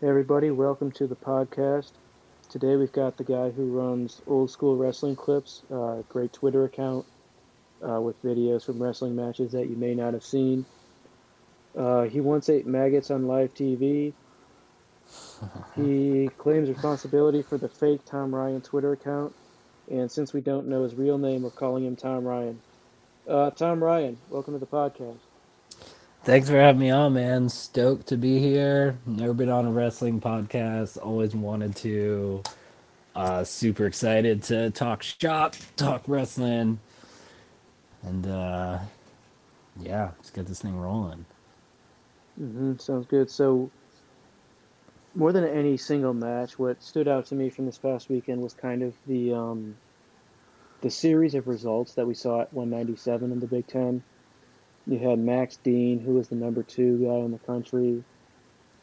Hey everybody, welcome to the podcast. Today we've got the guy who runs Old School Wrestling Clips, uh, great Twitter account uh, with videos from wrestling matches that you may not have seen. Uh, he once ate maggots on live TV. He claims responsibility for the fake Tom Ryan Twitter account, and since we don't know his real name, we're calling him Tom Ryan. Uh, Tom Ryan, welcome to the podcast. Thanks for having me on, man. Stoked to be here. Never been on a wrestling podcast. Always wanted to. Uh, super excited to talk shop, talk wrestling, and uh, yeah, let's get this thing rolling. hmm sounds good. So, more than any single match, what stood out to me from this past weekend was kind of the um, the series of results that we saw at 197 in the Big Ten. You had Max Dean, who was the number two guy in the country.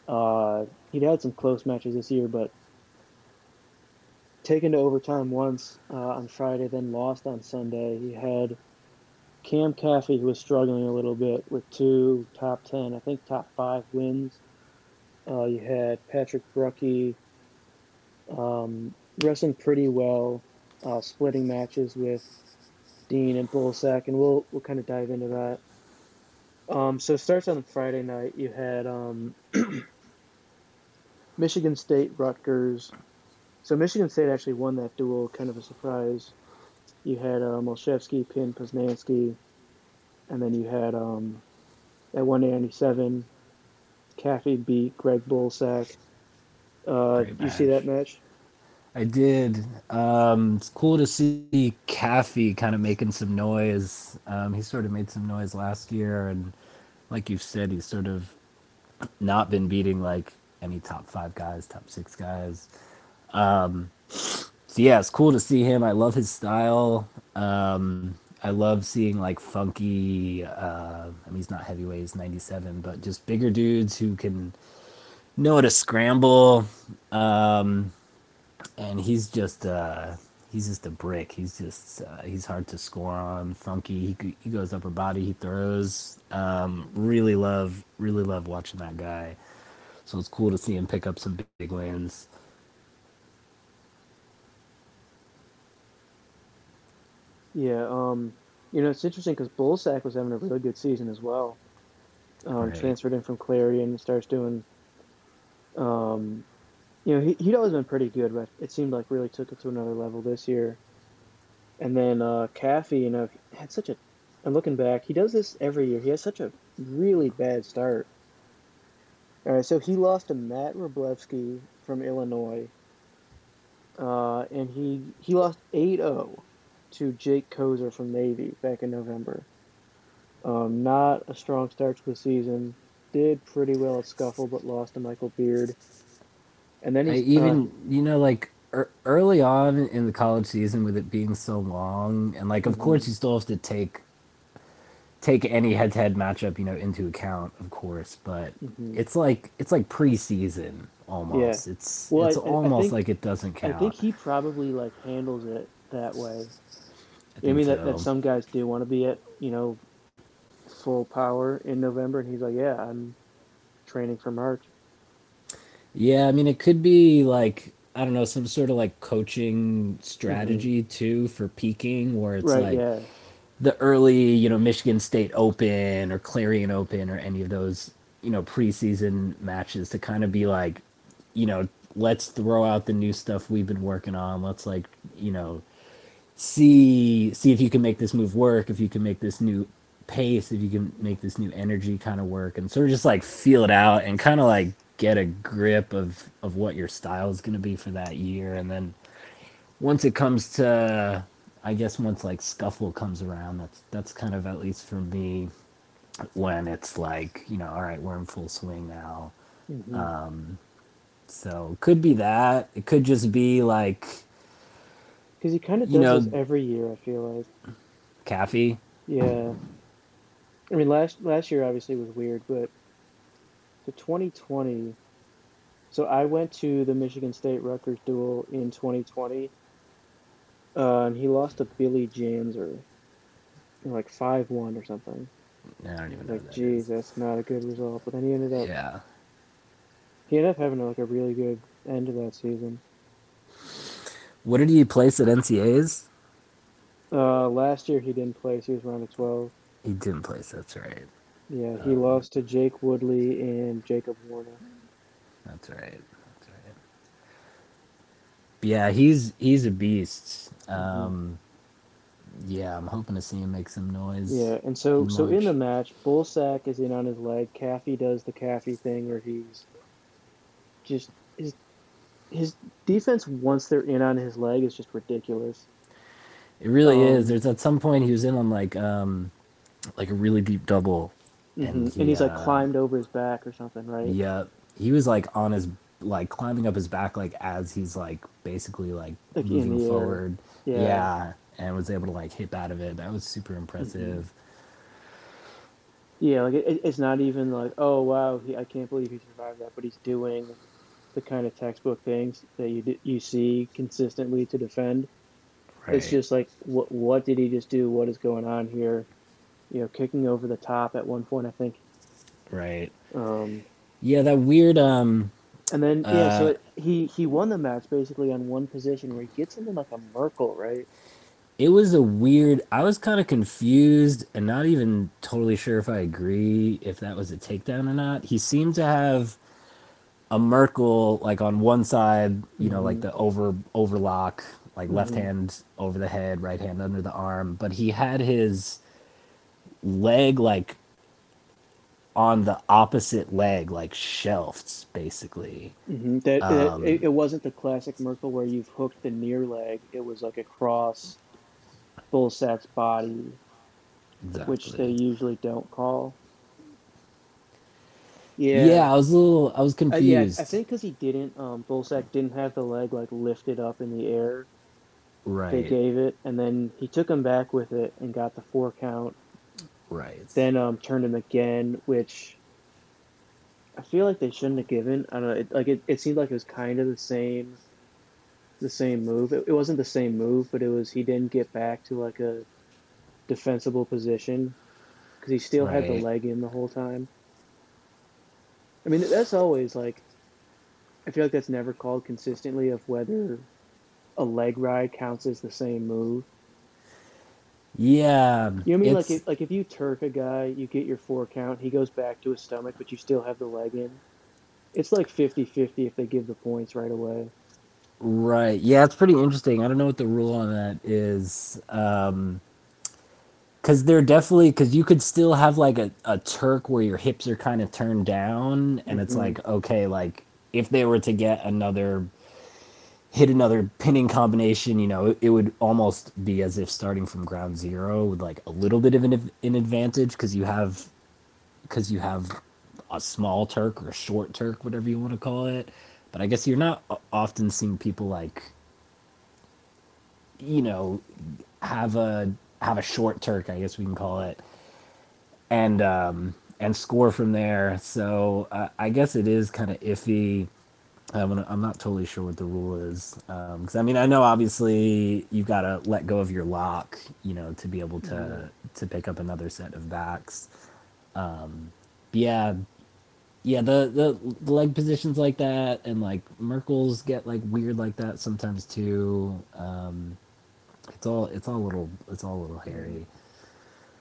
Uh, he'd had some close matches this year, but taken to overtime once uh, on Friday, then lost on Sunday. He had Cam Caffey, who was struggling a little bit with two top 10, I think top five wins. Uh, you had Patrick Brucki um, wrestling pretty well, uh, splitting matches with Dean and Bulsak, and we'll we'll kind of dive into that. Um, so it starts on Friday night. You had um, Michigan State, Rutgers. So Michigan State actually won that dual, kind of a surprise. You had uh, Molshevsky pin Poznansky, and then you had um, at 197, Caffey beat Greg Bulsak. Uh, you see that match. I did. Um, it's cool to see Caffey kind of making some noise. Um, he sort of made some noise last year, and like you've said, he's sort of not been beating like any top five guys, top six guys. Um, so yeah, it's cool to see him. I love his style. Um, I love seeing like funky. Uh, I mean, he's not heavyweight; he's ninety seven, but just bigger dudes who can know how to scramble. Um, and he's just uh, he's just a brick. He's just uh, he's hard to score on. Funky. He he goes upper body. He throws. Um, really love really love watching that guy. So it's cool to see him pick up some big wins. Yeah. Um, you know, it's interesting because Bulsak was having a really good season as well. Um, Right. transferred in from Clarion and starts doing. Um, you know, he, he'd always been pretty good, but it seemed like really took it to another level this year. And then uh, Caffey, you know, had such a. And looking back, he does this every year. He has such a really bad start. All right, so he lost to Matt Wroblewski from Illinois, uh, and he he lost 8-0 to Jake Koser from Navy back in November. Um, not a strong start to the season. Did pretty well at Scuffle, but lost to Michael Beard. And then I he's uh, even you know like ear early on in the college season with it being so long and like of mhm, course you still have to take take any head-to-head matchup you know into account of course but mhm. it's like it's like preseason yeah. almost it's Well, it's I, I I almost think like it doesn't count I think he probably like handles it that way. i I mean that, that some guys do want to be at you know full power in November, and he's like, yeah, I'm training for March. Yeah i mean it could be like i don't know some sort of like coaching hmm strategy too for peaking where it's Right? like Yeah. the early, you know, Michigan State Open or Clarion Open or any of those, you know, preseason matches to kind of be like, you know, let's throw out the new stuff we've been working on. Let's like, you know, see see if you can make this move work, if you can make this new pace, if you can make this new energy kind of work and sort of just like feel it out and kind of like get a grip of of what your style is going to be for that year and then once it comes to I guess once like scuffle comes around, that's that's kind of at least for me when it's like you know, all right, we're in full swing now. hmm Um, so could be that. It could just be like Because he kind of you does this know, every year. I feel like. Caffey. Yeah. I mean, last last year obviously was weird, but the 2020. So I went to the Michigan State Rutgers dual in 2020, uh, and he lost to Billy Janzer, like 5-1 or something. I don't even was know like, geez, that's not a good result. But then he ended up Yeah, he ended up having like a really good end to that season. What did he place at NCAs? Uh, last year he didn't place. He was round of twelve. He didn't place. That's right. Yeah, he lost to Jake Woodley and Jacob Warner. That's right. That's right. Yeah, he's he's a beast. Um, yeah, I'm hoping to see him make some noise. Yeah, and so so in the match, Bulsak is in on his leg. Caffey does the Caffey thing where he's just his his defense once they're in on his leg is just ridiculous. It really Um, is. There's at some point he was in on like um like a really deep double. And And, he, he's like climbed over his back or something, right? Yeah, He was like on his like climbing up his back like as he's like basically like, Like moving forward. Yeah. Yeah. And was able to like hip out of it. That was super impressive. Yeah, like it, it's not even like, oh wow, he, I can't believe he survived that, but he's doing the kind of textbook things that you you see consistently to defend. It's just like, what what did he just do? What is going on here? You know, kicking over the top at one point, I think. Right. Um, Yeah, that weird um and then yeah, so Uh, it, he he won the match basically on one position where he gets into like a Merkle, right? it was a weird I was kind of confused and not even totally sure if I agree if that was a takedown or not. He seemed to have a Merkle like on one side, you know, like Mhm. the over overlock, like left Mhm. hand over the head, right hand under the arm, but he had his leg like on the opposite leg, like shelved, basically. hmm That, that Um, it, it wasn't the classic Merkle where you've hooked the near leg. It was like across Bulsak's body, which they usually don't call. Yeah. Yeah. I was a little, I was Uh, yeah, confused. I think because he didn't, um, Bulsak didn't have the leg like lifted up in the air. Right. They gave it, and then he took him back with it and got the four count. Right. Then um, turned him again, which I feel like they shouldn't have given. I don't know. It, like it, it seemed like it was kind of the same, the same move. It, it wasn't the same move, but it was he didn't get back to like a defensible position because he still had the leg in the whole time. I mean, that's always like. I feel like that's never called consistently of whether a leg ride counts as the same move. Yeah, You know what I mean? Like if, like if you turk a guy, you get your four count, he goes back to his stomach, but you still have the leg in. It's like 50-50 if they give the points right away. right. Yeah, it's pretty interesting. I don't know what the rule on that is. Um, because they're definitely because you could still have like a, a Turk where your hips are kind of turned down, and it's Mhm. like okay, like if they were to get another hit another pinning combination, you know, it, it would almost be as if starting from ground zero with like a little bit of an, an advantage because you have because you have a small Turk or a short Turk, whatever you want to call it. But I guess you're not often seeing people like you know have a have a short Turk, I guess we can call it, and um, and score from there. So uh, I guess it is kind of iffy. I'm, I'm not totally sure what the rule is because I mean I know obviously you've got to let go of your lock, you know, to be able to to pick up another set of backs. Um, yeah, yeah, the, the leg positions like that and like Merkle's get like weird like that sometimes too. Um, it's all it's all a little it's all a little hairy.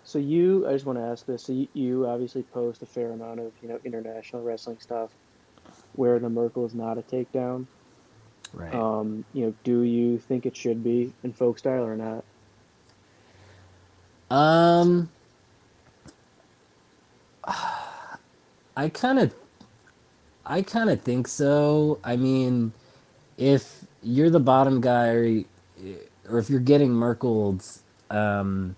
So you, I just want to ask this. So you, you obviously post a fair amount of you know international wrestling stuff, where the Merkle is not a takedown. Right. Um, you know, do you think it should be in folk style or not? Um, I kind of, I kind of think so. I mean, if you're the bottom guy, or, or if you're getting Merkle's, um,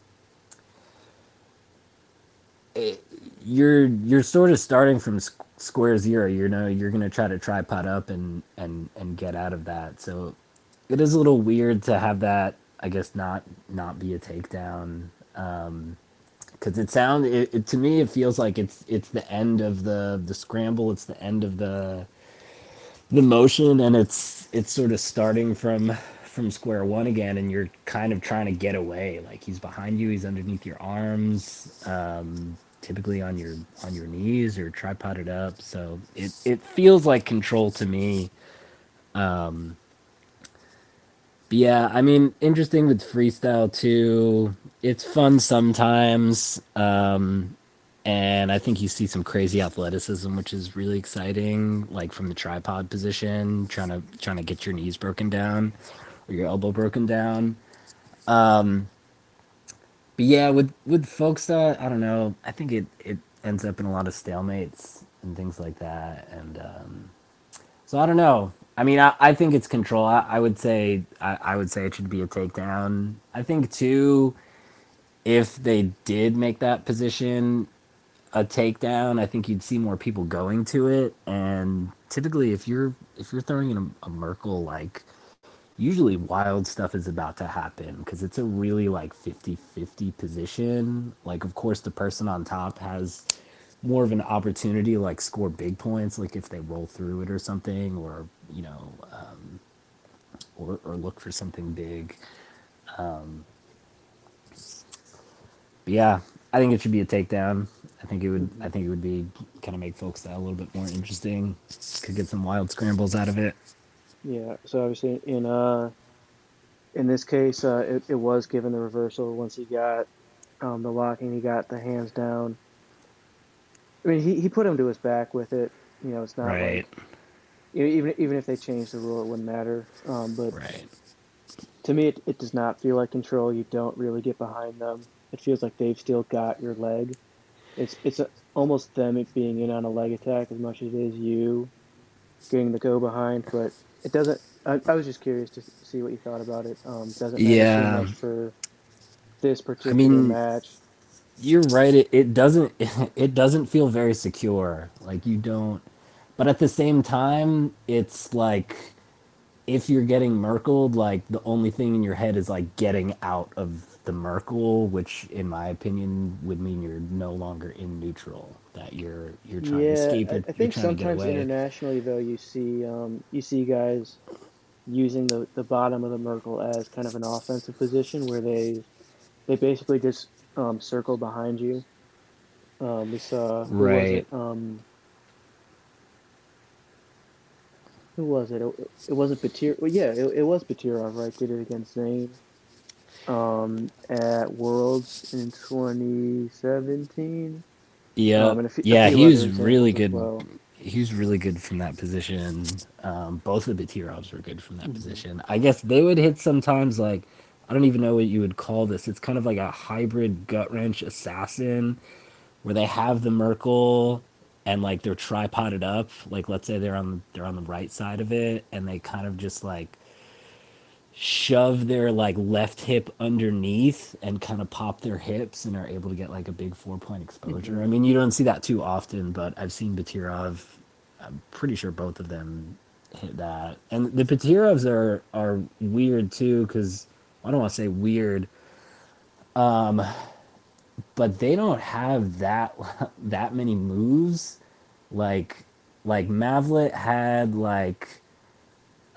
it, you're you're sort of starting from square zero. You know, you're gonna try to tripod up and and and get out of that. So it is a little weird to have that. I guess not not be a takedown. Um, because it sounds it, it to me it feels like it's it's the end of the the scramble it's the end of the the motion and it's it's sort of starting from from square one again and you're kind of trying to get away like he's behind you he's underneath your arms um typically on your on your knees or tripoded up. So it it feels like control to me. Um, but yeah, I mean, interesting with freestyle too. It's fun sometimes. Um, and I think you see some crazy athleticism, which is really exciting. Like from the tripod position, trying to trying to get your knees broken down or your elbow broken down. Um, but yeah, with with folk style, I don't know. I think it it ends up in a lot of stalemates and things like that. And um, so I don't know. I mean, I, I think it's control. I, I would say I, I would say it should be a takedown. I think too, if they did make that position a takedown, I think you'd see more people going to it. And typically, if you're if you're throwing in a, a Merkle like usually wild stuff is about to happen because it's a really like 50-50 position. Like of course the person on top has more of an opportunity to like score big points like if they roll through it or something or you know um, or, or look for something big. Um, but yeah i think it should be a takedown. I think it would i think it would be kind of make folks that a little bit more interesting. Could get some wild scrambles out of it Yeah. So obviously in uh in this case, uh, it, it was given the reversal once he got um, the locking. He got the hands down. I mean, he, he put him to his back with it. You know, it's not right like e- even even if they changed the rule, it wouldn't matter. Um, but right to me, it, it does not feel like control. You don't really get behind them. It feels like they've still got your leg. It's it's a, almost them it being in on a leg attack as much as it is you getting the go behind. But it doesn't. I, I was just curious to see what you thought about it. Um, doesn't matter yeah much for this i particular mean match. You're right. It, it doesn't it doesn't feel very secure. Like you don't but at the same time, it's like if you're getting Merkled, like the only thing in your head is like getting out of the Merkle, which in my opinion would mean you're no longer in neutral. That you're you're trying to escape I, it, I you're think trying to get sometimes internationally though you see um, you see guys using the, the bottom of the Merkle as kind of an offensive position where they they basically just um, circle behind you. Um, we saw who was Right. it? Um, who was it? It, it wasn't Batir. Well, yeah, it, it was Batirov, right? Did it against Zane um, at Worlds in 2017. Yep. Um, few, Yeah, he was really good. well. He was really good from that position. Um, both of the Batirovs were good from that hmm position. I guess they would hit sometimes like I don't even know what you would call this. It's kind of like a hybrid gut wrench assassin where they have the Merkle and like they're tripoded up. Like let's say they're on they're on the right side of it and they kind of just like shove their like left hip underneath and kind of pop their hips and are able to get like a big four point exposure. I hmm mean, you don't see that too often, but I've seen Batirov. I'm pretty sure both of them hit that. And the Batirovs are are weird too because I don't want to say weird, um, but they don't have that that many moves. Like like Mavlet had like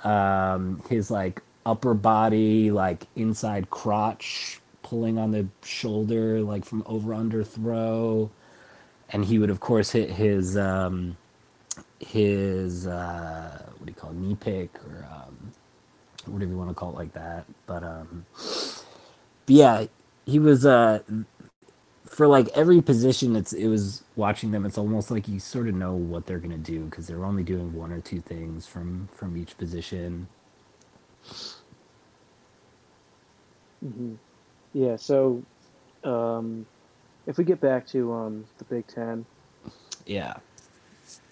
um, his like upper body, like inside crotch, pulling on the shoulder, like from over under throw, and he would of course hit his um, his uh, what do you call it, knee pick or um, whatever you want to call it like that. But um, but yeah, he was uh, for like every position. It's it was watching them. It's almost like you sort of know what they're gonna do because they're only doing one or two things from from each position hmm Yeah. So um, if we get back to um, the Big Ten, Yeah.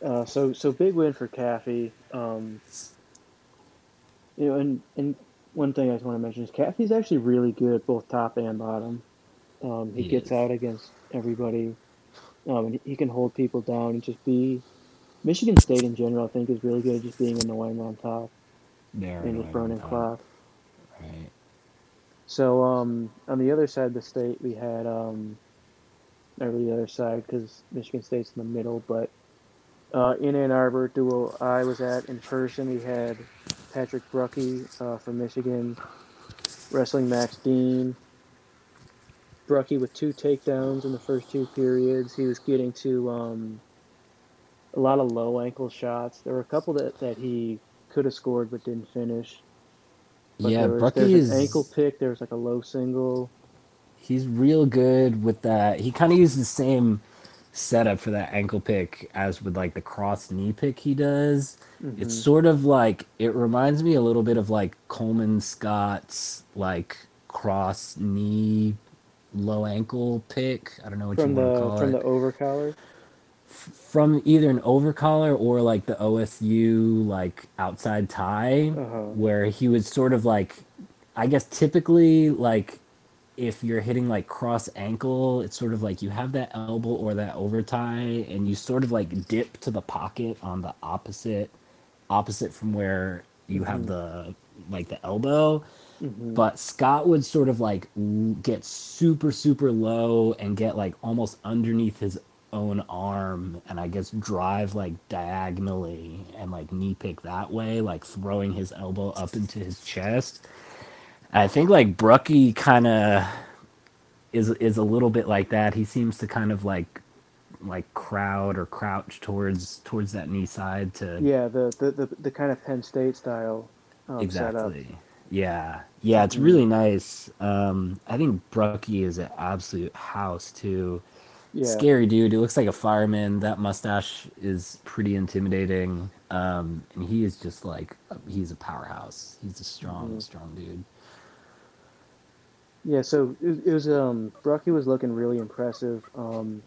uh, so so big win for Caffey. Um, you know, and and one thing I just want to mention is Caffey's actually really good both top and bottom. Um, he He gets is. out against everybody. Um, and he can hold people down and just be. Michigan State in general, I think, is really good at just being annoying on top They're and just annoying on burning Right. So um, on the other side of the state, we had um, or the other side because Michigan State's in the middle. But uh, in Ann Arbor, dual I was at in person, we had Patrick Brucki uh, from Michigan wrestling Max Dean. Brucki with two takedowns in the first two periods. He was getting to um, a lot of low ankle shots. There were a couple that, that he could have scored but didn't finish. But yeah, there was, there's is an ankle pick. There was like a low single. he's real good with that. He kind of uses the same setup for that ankle pick as with like the cross knee pick he does. It's hmm sort of like it reminds me a little bit of like Coleman Scott's like cross knee low ankle pick. I don't know what you From want to the call from it. the over collar. From either an overcollar or like the OSU like outside tie Uh huh. where he would sort of like I guess typically like if you're hitting like cross ankle, it's sort of like you have that elbow or that over tie and you sort of like dip to the pocket on the opposite opposite from where you have hmm the like the elbow. Hmm but Scott would sort of like get super super low and get like almost underneath his own arm and I guess drive like diagonally and like knee pick that way like throwing his elbow up into his chest. I think like Brucki kind of is is a little bit like that. He seems to kind of like like crowd or crouch towards towards that knee side to Yeah, the, the the the kind of Penn State style um, setup. Exactly. Yeah. Yeah, it's really nice. Um, I think Brucki is an absolute house too. Yeah. Scary dude. He looks like a fireman. That mustache is pretty intimidating. Um, and he is just like he's a powerhouse. He's a strong, hmm strong dude. Yeah. So it, it was um Brucki was looking really impressive. Um,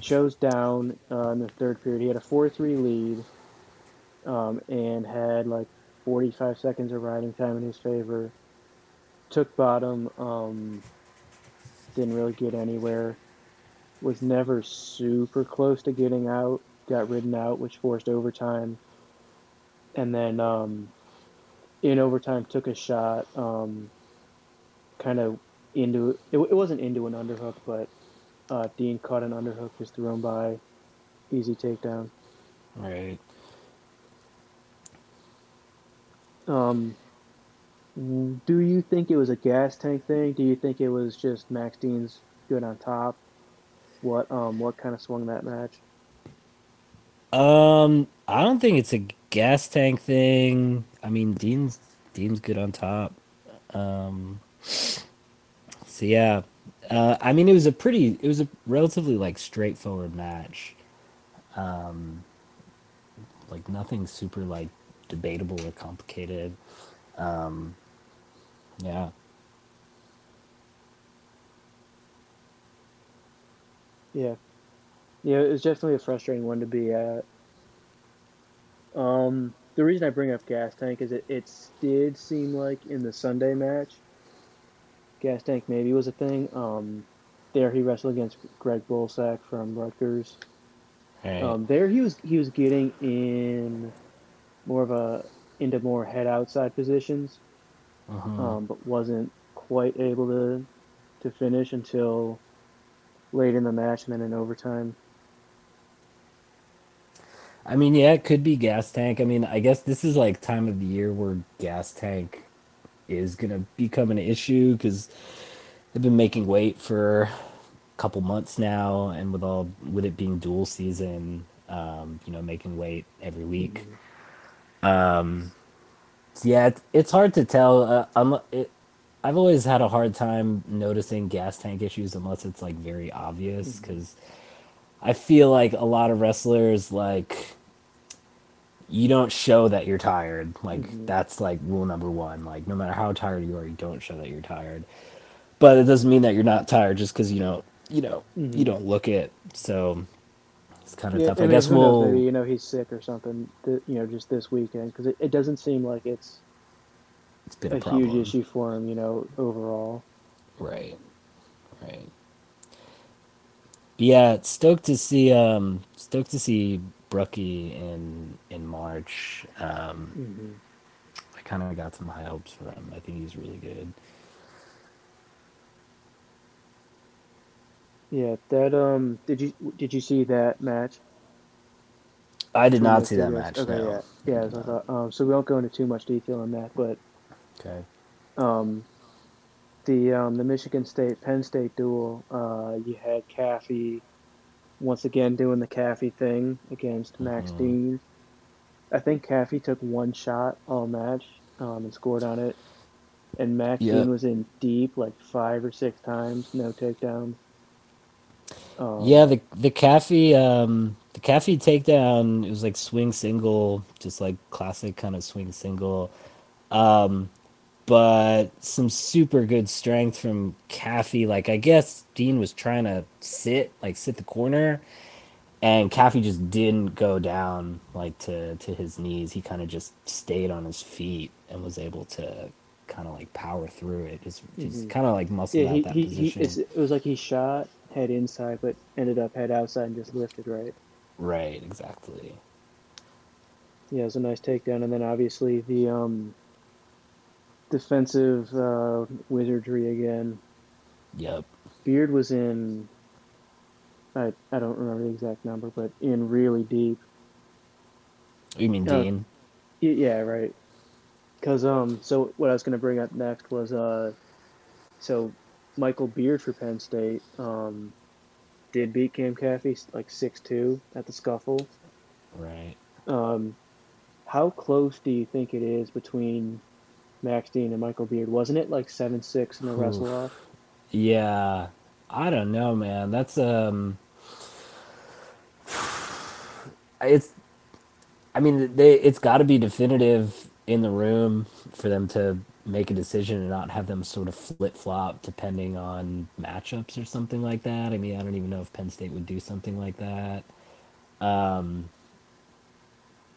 chose down uh, in the third period. He had a four three lead. Um, and had like 45 seconds of riding time in his favor. Took bottom. Um, didn't really get anywhere. Was never super close to getting out. Got ridden out, which forced overtime. And then um, in overtime, took a shot. Um, kind of into it. It wasn't into an underhook, but uh, Dean caught an underhook, just threw him by. Easy takedown. Right. Um, do you think it was a gas tank thing? Do you think it was just Max Dean's good on top? What um what kind of swung that match? Um, I don't think it's a gas tank thing. I mean, Dean's Dean's good on top. Um, so yeah, uh, I mean, it was a pretty, it was a relatively like straightforward match. Um, like nothing super like debatable or complicated. Um, yeah. Yeah, yeah, it was definitely a frustrating one to be at. Um, the reason I bring up gas tank is it it did seem like in the Sunday match, gas tank maybe was a thing. Um, there he wrestled against Greg Bulsak from Rutgers. Right. Um, there he was he was getting in more of a into more head outside positions, Uh-huh. um, but wasn't quite able to to finish until late in the match and then in overtime. I mean, yeah, it could be gas tank. I mean, I guess this is like time of the year where gas tank is gonna become an issue because they've been making weight for a couple months now, and with all with it being dual season, um, you know, making weight every week. hmm Um, yeah, it's, it's hard to tell. Uh, it, I've always had a hard time noticing gas tank issues unless it's like very obvious because I feel like a lot of wrestlers like you don't show that you're tired. Like hmm that's like rule number one. Like no matter how tired you are, you don't show that you're tired. But it doesn't mean that you're not tired just because you know you know you hmm don't look it. So it's kind of Yeah, tough. I I mean, guess knows? Maybe you know he's sick or something. Th- you know, just this weekend because it, it doesn't seem like it's It's been a a huge issue for him. You know, overall. right? Right. Yeah, stoked to see um stoked to see Brucki in in March. Um hmm I kind of got some high hopes for him. I think he's really good. Yeah, that um, did you did you see that match I did not see that match. Okay, No, yeah, yeah. So thought, um, so we won't go into too much detail on that, but Okay. um, the um, the Michigan State Penn State dual, uh, you had Caffey once again doing the Caffey thing against Max hmm Dean. I think Caffey took one shot all match um, and scored on it, and Max Dean was in deep like five or six times, no takedowns. Yeah, Um, the the Caffey um the Caffey takedown it was like swing single, just like classic kind of swing single. Um but some super good strength from Caffey. Like I guess Dean was trying to sit, like sit the corner, and Caffey just didn't go down like to to his knees. He kind of just stayed on his feet and was able to kind of like power through it. Just just mhm. kind of like muscled Yeah, out he, that he, he it's, it was like he shot head inside, but ended up head outside and just lifted right. Right, exactly. Yeah, it was a nice takedown, and then obviously the um, defensive uh, wizardry again. Yep. Beard was in, I, I don't remember the exact number, but in really deep. You mean Uh, Dean? yeah, right. Because um, so what I was gonna bring up next was uh, so Michael Beard for Penn State um did beat Cam Caffey like six two at the scuffle. Right. Um, how close do you think it is between Max Dean and Michael Beard? Wasn't it like seven six in the wrestle off? Yeah. I don't know, man. That's um it's I mean they it's got to be definitive in the room for them to make a decision and not have them sort of flip-flop depending on matchups or something like that. I mean, I don't even know if Penn State would do something like that. Um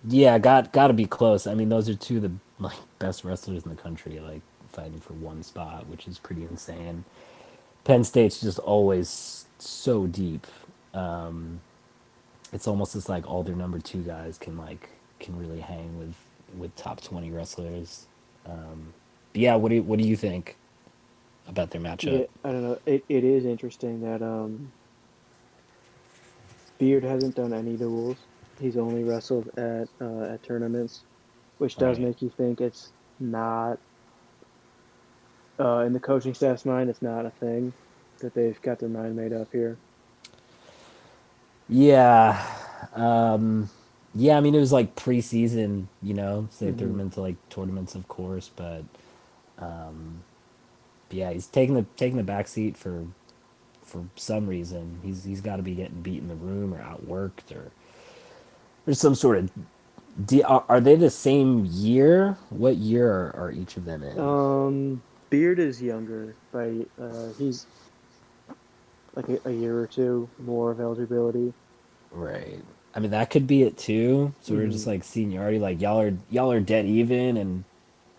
yeah, got got to be close. I mean, those are two of the like best wrestlers in the country like fighting for one spot, which is pretty insane. Penn State's just always so deep. Um, it's almost as like all their number two guys can like can really hang with with top twenty wrestlers. Um, but yeah, what do you, what do you think about their matchup? Yeah, I don't know. It, it is interesting that um Beard hasn't done any duals. He's only wrestled at uh, at tournaments, which does Right. make you think it's not uh, in the coaching staff's mind. It's not a thing that they've got their mind made up here. Yeah, um, yeah. I mean, it was like preseason, you know, so they threw hmm him into like tournaments, of course, but um, yeah, he's taking the taking the back seat for for some reason. He's he's got to be getting beat in the room or outworked or there's some sort of. De- are, are they the same year? What year are, are each of them in? Um, Beard is younger by uh, he's like a, a year or two more of eligibility. Right. I mean, that could be it too. So we're just hmm like seniority, like y'all are y'all are dead even, and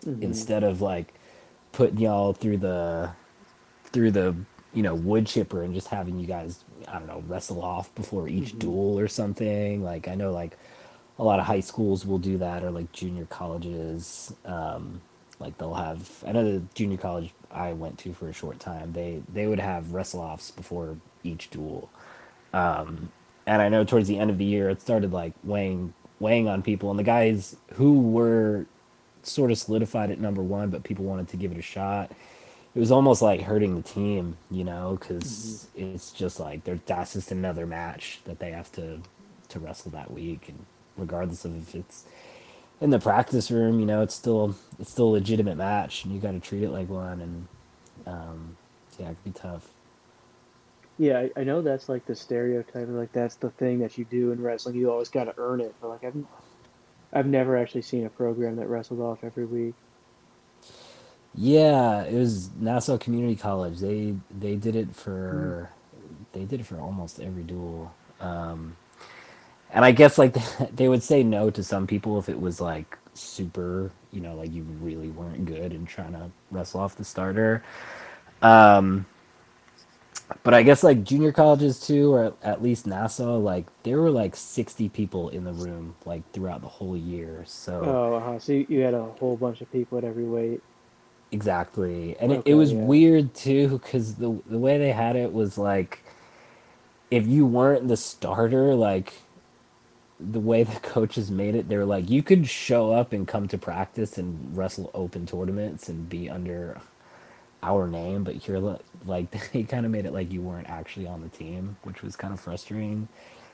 hmm instead of like putting y'all through the through the you know wood chipper and just having you guys I don't know wrestle off before each hmm dual or something. Like I know like a lot of high schools will do that or like junior colleges. Um, like they'll have I know the junior college I went to for a short time. They they would have wrestle offs before each dual. Um, and I know towards the end of the year it started like weighing weighing on people and the guys who were sort of solidified at number one, but people wanted to give it a shot. It was almost like hurting the team, you know, because it's just like they're, that's just another match that they have to to wrestle that week, and regardless of if it's in the practice room, you know, it's still it's still a legitimate match, and you got to treat it like one. And um, yeah, it could be tough. Yeah, I, I know that's like the stereotype. Like that's the thing that you do in wrestling. You always got to earn it. But like I've I've never actually seen a program that wrestled off every week. Yeah, it was Nassau Community College. They they did it Mm. for they did it for almost every dual. Um, and I guess like they would say no to some people if it was like super, you know, like you really weren't good and trying to wrestle off the starter. Um, but I guess like junior colleges too, or at least Nassau, like there were like sixty people in the room like throughout the whole year. So Oh, uh-huh. So you, you had a whole bunch of people at every weight. exactly, and it, it was yeah. weird too because the the way they had it was like if you weren't the starter, like the way the coaches made it, they were like, you could show up and come to practice and wrestle open tournaments and be under our name, but you're like they kind of made it like you weren't actually on the team, which was kind of frustrating.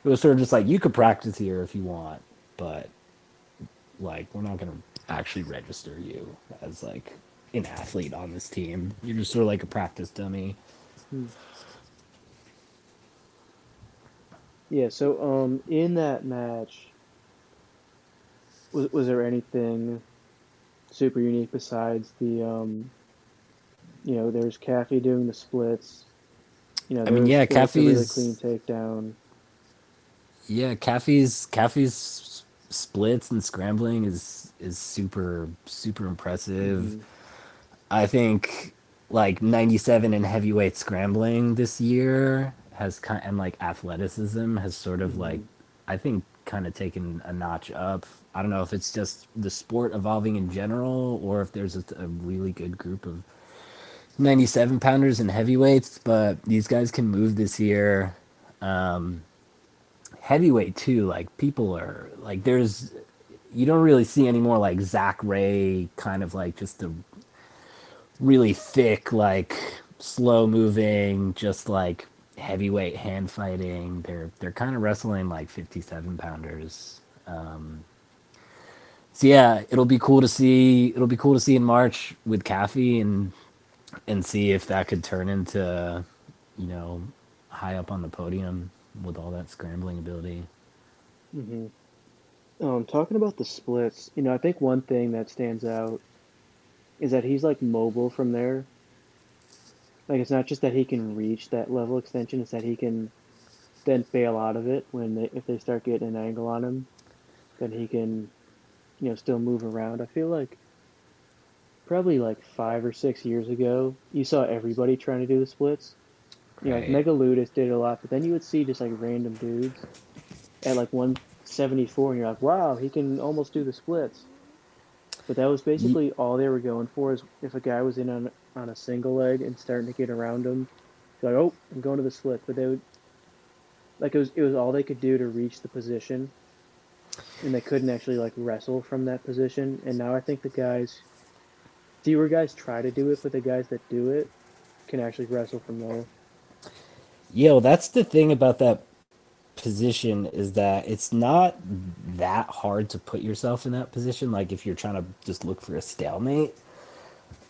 It was sort of just like you could practice here if you want, but like we're not gonna actually register you as like an athlete on this team. You're just sort of like a practice dummy. Hmm. Yeah, so um in that match, was was there anything super unique besides the um you know, there's Caffey doing the splits. You know, I mean, yeah, a really clean takedown. yeah, Caffey's Caffey's splits and scrambling is is super super impressive. hmm I think like 97 in heavyweight scrambling this year has kind and like athleticism has sort of like hmm I think kind of taken a notch up. I don't know if it's just the sport evolving in general or if there's a, a really good group of 97 pounders and heavyweights, but these guys can move this year. Um, heavyweight too, like people are like there's you don't really see any more like Zack Rey kind of like just the really thick, like slow moving, just like heavyweight hand fighting. They're they're kind of wrestling like 57 pounders. Um, so yeah, it'll be cool to see. It'll be cool to see in March with Caffey and and see if that could turn into, you know, high up on the podium with all that scrambling ability. Mm-hmm. Um, talking about the splits, you know, I think one thing that stands out is that he's like mobile from there. Like it's not just that he can reach that level extension, it's that he can then bail out of it when they if they start getting an angle on him, then he can, you know, still move around. I feel like probably like five or six years ago, you saw everybody trying to do the splits. You know, like Right. Megaludis did it a lot, but then you would see just like random dudes at like 174, and you're like, wow, he can almost do the splits. But that was basically all they were going for is if a guy was in on on a single leg and starting to get around him, like, oh, I'm going to the splits. But they would like it was it was all they could do to reach the position, and they couldn't actually like wrestle from that position. And now I think the guys, fewer guys try to do it, but the guys that do it can actually wrestle from there. Yeah, well, that's the thing about that position is that it's not that hard to put yourself in that position. Like if you're trying to just look for a stalemate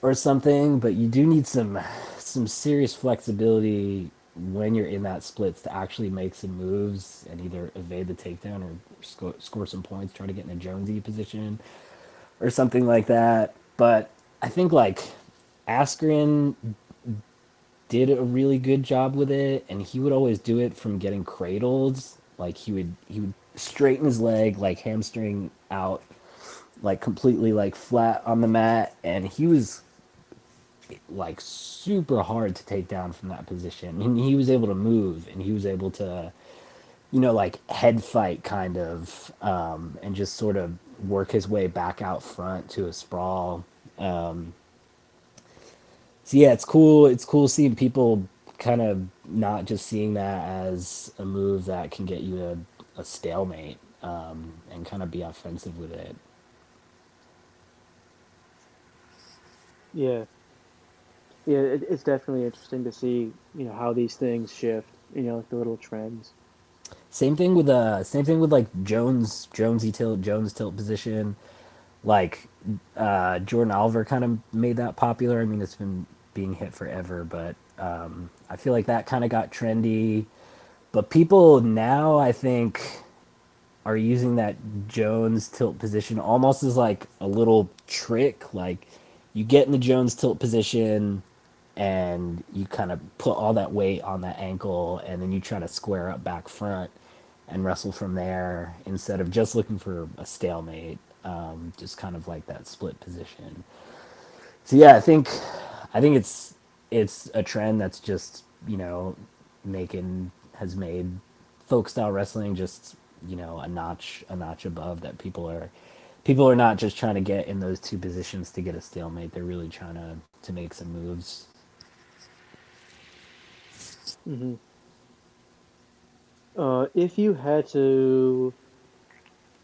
or something, but you do need some some serious flexibility when you're in that splits to actually make some moves and either evade the takedown or score, score some points, try to get in a Jonesy position or something like that. But I think like Askren did a really good job with it, and he would always do it from getting cradled. Like he would he would straighten his leg, like hamstring out, like completely like flat on the mat, and he was like super hard to take down from that position. And he was able to move, and he was able to you know like head fight kind of, um, and just sort of work his way back out front to a sprawl. Um, so yeah, it's cool. It's cool seeing people kind of not just seeing that as a move that can get you a, a stalemate um, and kind of be offensive with it. Yeah, yeah, it, it's definitely interesting to see you know how these things shift. You know, like the little trends. Same thing with uh, same thing with like Jones, Jonesy tilt, Jones tilt position. Like uh, Jordan Oliver kind of made that popular. I mean, it's been being hit forever, but um, I feel like that kind of got trendy. But people now, I think, are using that Jones tilt position almost as like a little trick. Like you get in the Jones tilt position and you kind of put all that weight on that ankle and then you try to square up back front and wrestle from there instead of just looking for a stalemate. Um, just kind of like that split position. So yeah, I think I think it's it's a trend that's just you know making has made folk style wrestling just you know a notch a notch above that people are people are not just trying to get in those two positions to get a stalemate they're really trying to to make some moves hmm Uh, if you had to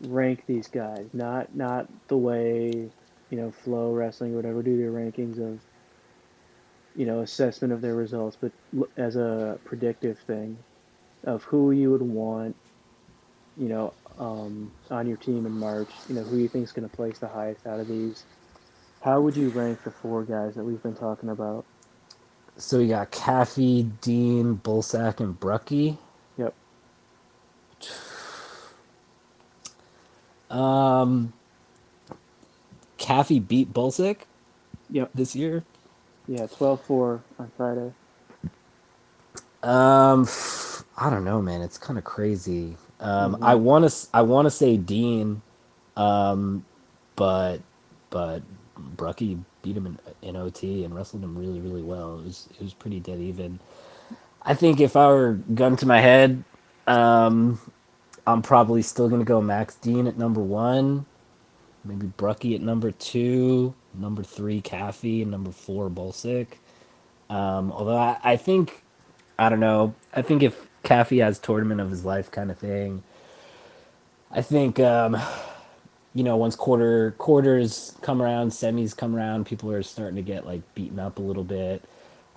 rank these guys, not not the way you know Flow Wrestling or whatever do their rankings of you know, assessment of their results, but as a predictive thing of who you would want, you know, um, on your team in March, you know, who you think is going to place the highest out of these. How would you rank the four guys that we've been talking about? So we got Caffey, Dean, Bulsak, and Brucki. Yep. Um, Caffey beat Bulsak. Yep. This year. Yeah, 12-4 on Friday. Um, I don't know, man. It's kind of crazy. Um, mm-hmm. I want to, I want to say Dean, um, but, but Brucki beat him in, in OT and wrestled him really, really well. It was, it was pretty dead even. I think if I were gun to my head, um, I'm probably still gonna go Max Dean at number one, maybe Brucki at number two, number three Caffey, and number four Bulsak. Um, although I, I think, I don't know, I think if Caffey has tournament of his life kind of thing, I think, um, you know, once quarter quarters come around, semis come around, people are starting to get like beaten up a little bit.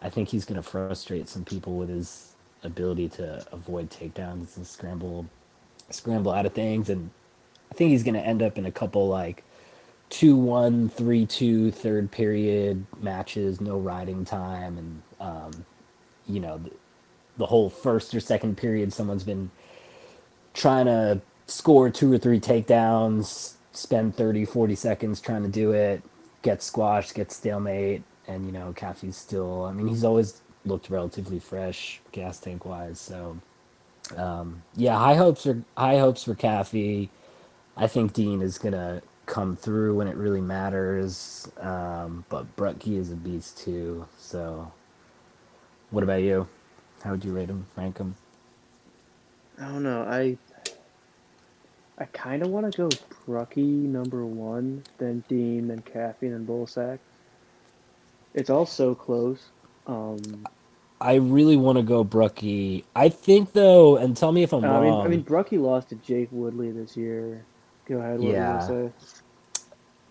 I think he's going to frustrate some people with his ability to avoid takedowns and scramble scramble out of things and I think he's going to end up in a couple like two one three two third period matches, no riding time, and um, you know the, the whole first or second period, someone's been trying to score two or three takedowns, spend 30, 40 seconds trying to do it, get squashed, get stalemate, and you know Caffey's still. I mean, he's always looked relatively fresh, gas tank wise. So, um, yeah, high hopes for high hopes for Caffey. I think Dean is gonna come through when it really matters. Um, but Brucki is a beast too. So, what about you? How would you rate him? Rank him? I don't know. I I kind of want to go Brucki number one, then Dean, then Caffey, then Bulsak. It's all so close. Um, I really want to go Brucki. I think though, and tell me if I'm I wrong. Mean, I mean, Brucki lost to Jake Woodley this year. Go ahead. What yeah. say?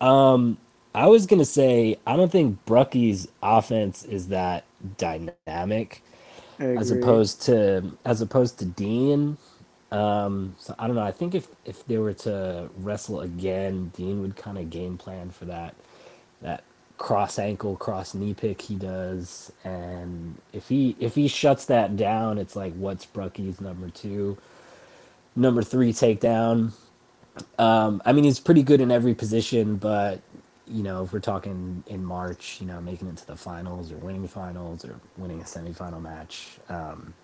Um, I was gonna say I don't think Brucki's offense is that dynamic, as opposed to as opposed to Dean. Um, so I don't know. I think if if they were to wrestle again, Dean would kind of game plan for that that cross ankle, cross knee pick he does, and if he if he shuts that down, it's like what's Brucki's number two, number three takedown. Um, I mean, he's pretty good in every position, but you know, if we're talking in March, you know, making it to the finals or winning finals or winning a semifinal match, um,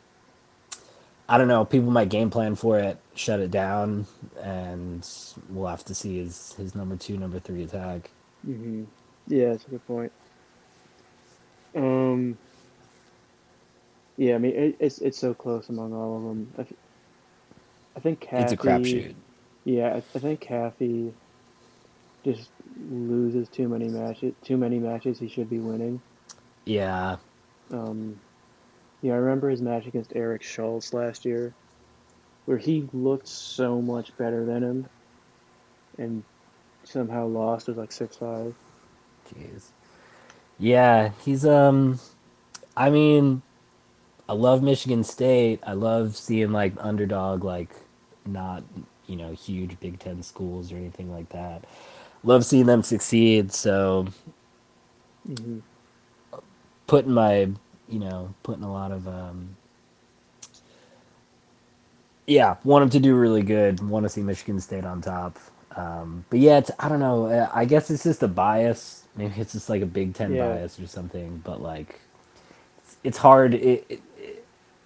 I don't know. People might game plan for it, shut it down, and we'll have to see his his number two, number three attack. Mm-hmm. Yeah, that's a good point. Um. Yeah, I mean it, it's it's so close among all of them. I, th- I think Caffey, it's a crapshoot. Yeah, I, I think Caffey just loses too many matches. Too many matches he should be winning. Yeah. Um. Yeah, I remember his match against Eric Schultz last year, where he looked so much better than him, and somehow lost with like six five. Jeez. Yeah, he's um. I mean, I love Michigan State. I love seeing like underdog, like not you know huge Big Ten schools or anything like that. Love seeing them succeed. So, mm-hmm. putting my you know putting a lot of um. Yeah, want them to do really good. Want to see Michigan State on top. Um, but yeah, it's I don't know. I guess it's just a bias. Maybe it's just like a Big Ten yeah. bias or something. But like, it's, it's hard. It, it,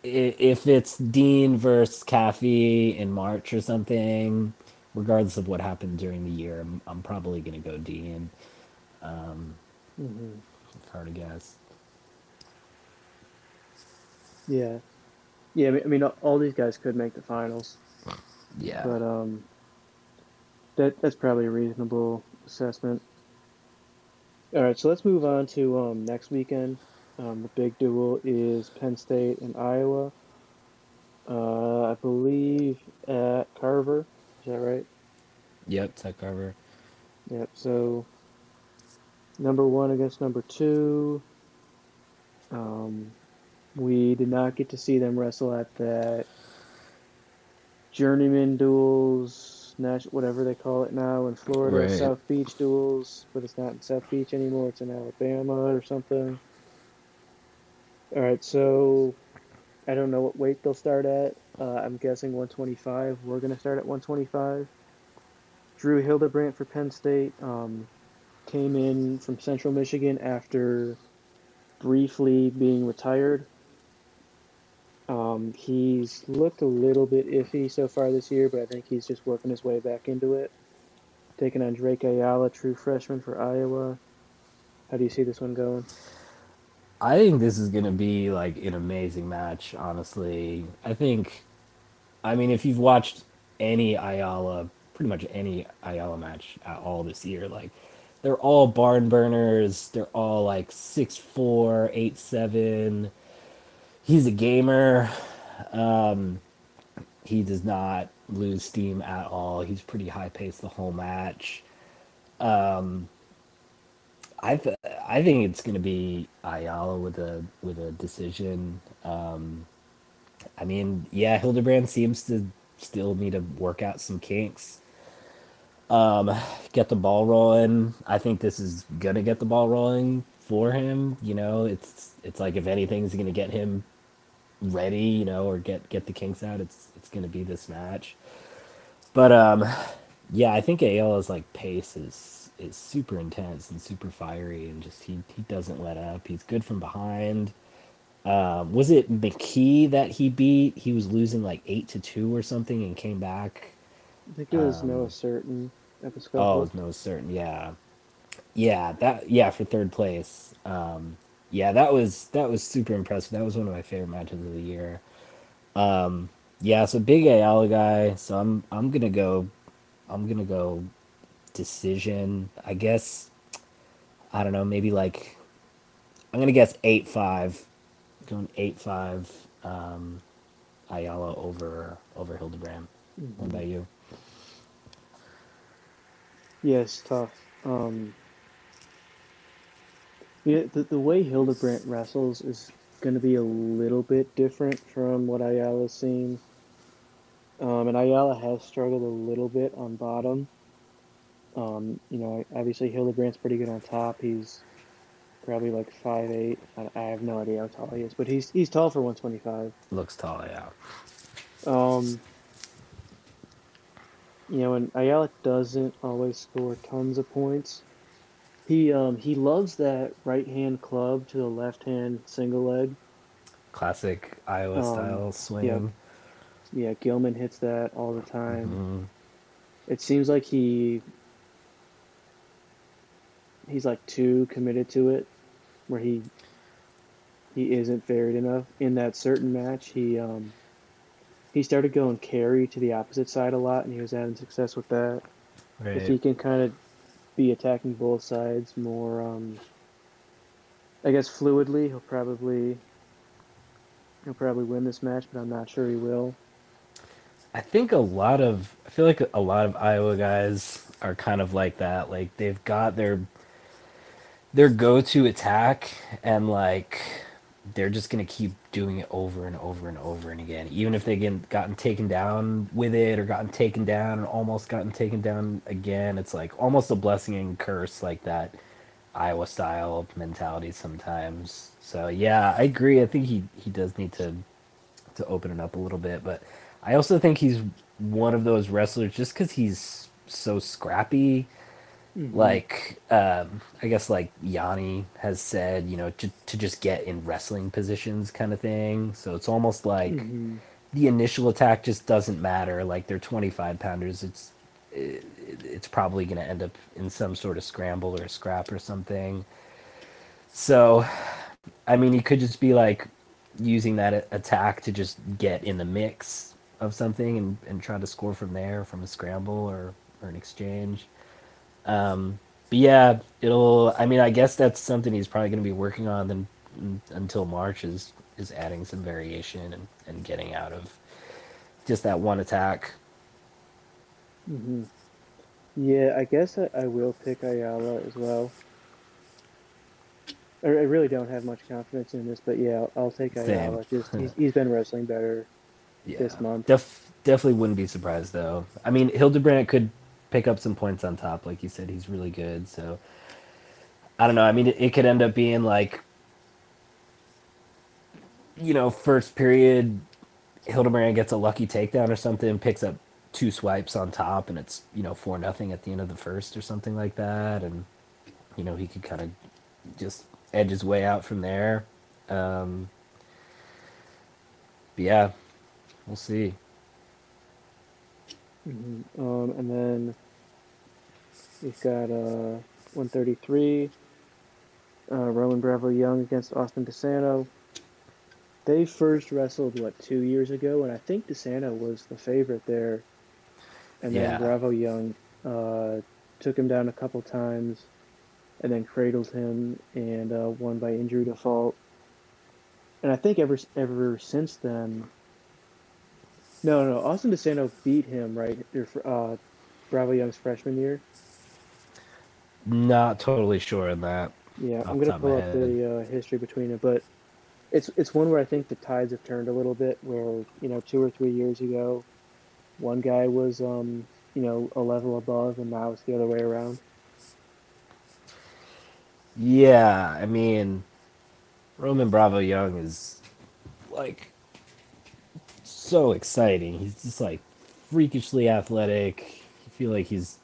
if it's Dean versus Caffey in March or something, regardless of what happened during the year, I'm, I'm probably going to go Dean. Um, mm-hmm. It's hard to guess. Yeah, yeah. I mean, all these guys could make the finals. Yeah, but um, that that's probably a reasonable assessment. All right, so let's move on to um, next weekend. Um, the big dual is Penn State and Iowa. Uh, I believe at Carver. Is that right? Yep, it's at Carver. Yep. So number one against number two. Um, we did not get to see them wrestle at that journeyman duals, whatever they call it now in Florida, Right. South Beach duals, but it's not in South Beach anymore. It's in Alabama or something. All right, so I don't know what weight they'll start at. Uh, I'm guessing 125. We're gonna start at 125. Drew Hildebrandt for Penn State um, came in from Central Michigan after briefly being retired. Um, he's looked a little bit iffy so far this year, but I think he's just working his way back into it. Taking on Drake Ayala, true freshman for Iowa. How do you see this one going? I think this is gonna be like an amazing match. Honestly, I think. I mean, if you've watched any Ayala, pretty much any Ayala match at all this year, like they're all barn burners. They're all like six four, eight seven. He's a gamer. Um, he does not lose steam at all. He's pretty high paced the whole match. Um, I th- I think it's gonna be Ayala with a with a decision. Um, I mean, yeah, Hildebrandt seems to still need to work out some kinks. Um, get the ball rolling. I think this is gonna get the ball rolling for him. You know, it's it's like if anything's gonna get him ready, you know, or get get the kinks out, it's it's gonna be this match. But um, yeah, I think Ayala's like pace is is super intense and super fiery, and just he he doesn't let up. He's good from behind. Um, was it McKee that he beat? He was losing like eight to two or something, and came back. I think it was Noah Surtin at the Oh, scuffle. no, Surtin, yeah, yeah, that yeah for third place. Um, yeah, that was that was super impressive. That was one of my favorite matches of the year. Um, yeah, so big Ayala guy. So I'm I'm gonna go. I'm gonna go decision. I guess. I don't know. Maybe like. I'm gonna guess eight five. Going eight five. Um, Ayala over over Hildebrandt. What hmm about you? Yeah, it's tough. Um, yeah, the, the way Hildebrandt wrestles is going to be a little bit different from what Ayala's seen. Um, and Ayala has struggled a little bit on bottom. Um, you know, obviously Hildebrandt's pretty good on top. He's probably like five eight. I, I have no idea how tall he is, but he's he's tall for 125. Looks tall, yeah. Um, you know, and Ayala doesn't always score tons of points. He um he loves that right hand club to the left hand single leg. Classic Iowa Um, style swing. yeah, Gilman hits that all the time. hmm It seems like he he's like too committed to it, where he he isn't varied enough. In that Surtin match, he um he started going carry to the opposite side a lot, and he was having success with that. If Right. he can kind of be attacking both sides more, um, I guess fluidly, he'll probably he'll probably win this match, but I'm not sure he will. I think a lot of I feel like a lot of Iowa guys are kind of like that. Like they've got their their go-to attack and like they're just gonna keep doing it over and over and over and again. Even if they get gotten taken down with it or gotten taken down and almost gotten taken down again, it's like almost a blessing and curse like that Iowa style mentality sometimes. So yeah, I agree. I think he he does need to to open it up a little bit. But I also think he's one of those wrestlers just because he's so scrappy. Hmm Like, um, I guess like Yianni has said, you know, to, to just get in wrestling positions kind of thing. So it's almost like hmm the initial attack just doesn't matter. Like they're 25 pounders. It's, it, it's probably going to end up in some sort of scramble or a scrap or something. So, I mean, he could just be like using that attack to just get in the mix of something and, and try to score from there from a scramble or, or an exchange. Um, but yeah, it'll. I mean, I guess that's something he's probably going to be working on then until March is is adding some variation and, and getting out of just that one attack. Mm-hmm. Yeah, I guess I, I will pick Ayala as well. I, I really don't have much confidence in this, but yeah, I'll, I'll take Same. Ayala. Just he's, he's been wrestling better this Yeah, month. def- definitely wouldn't be surprised though. I mean, Hildebrandt could pick up some points on top, like you said. He's really good. So I don't know. I mean, it, it could end up being like, you know, first period, Hildebrandt gets a lucky takedown or something, picks up two swipes on top, and it's you know four nothing at the end of the first or something like that, and you know he could kind of just edge his way out from there. Um, yeah, we'll see. Hmm Um, and then we've got uh 133, uh, Roman Bravo Young against Austin DeSanto. They first wrestled what two years ago, and I think DeSanto was the favorite there. And then Bravo Young uh, took him down a couple times, and then cradled him and uh, won by injury default. And I think ever ever since then, no, no, Austin DeSanto beat him right. your Uh, Bravo Young's freshman year. Not totally sure on that. Yeah, I'm gonna pull up the uh, history between it, but it's it's one where I think the tides have turned a little bit. Where you know, two or three years ago, one guy was um you know a level above, and now it's the other way around. Yeah, I mean, Roman Bravo Young is like so exciting. He's just like freakishly athletic. I feel like he's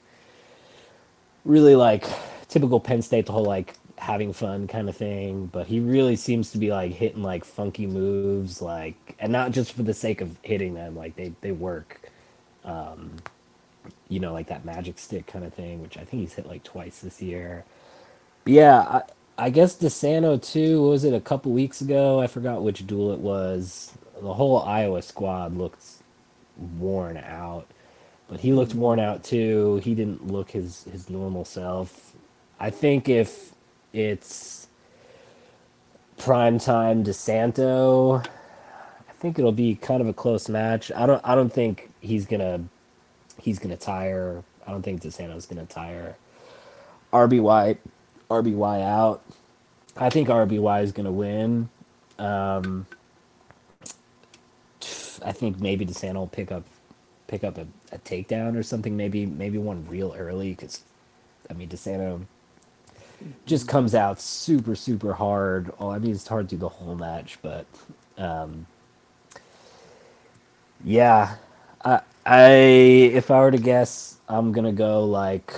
really like typical Penn State, the whole like having fun kind of thing. But he really seems to be like hitting like funky moves, like, and not just for the sake of hitting them. Like they they work. Um, you know, like that magic stick kind of thing, which I think he's hit like twice this year. But yeah, I, I guess DeSanto too. Was it a couple weeks ago? I forgot which dual it was. The whole Iowa squad looked worn out, but he looked worn out too. He didn't look his his normal self. I think if it's prime time DeSanto, I think it'll be kind of a close match. I don't I don't think he's gonna he's gonna tire. I don't think DeSanto's gonna tire. RBY RBY out. I think RBY is gonna win. Um, I think maybe DeSanto will pick up pick up a, a takedown or something. Maybe maybe one real early because I mean DeSanto just comes out super super hard. Oh, I mean it's hard through the whole match, but um, yeah, I I if I were to guess, I'm gonna go like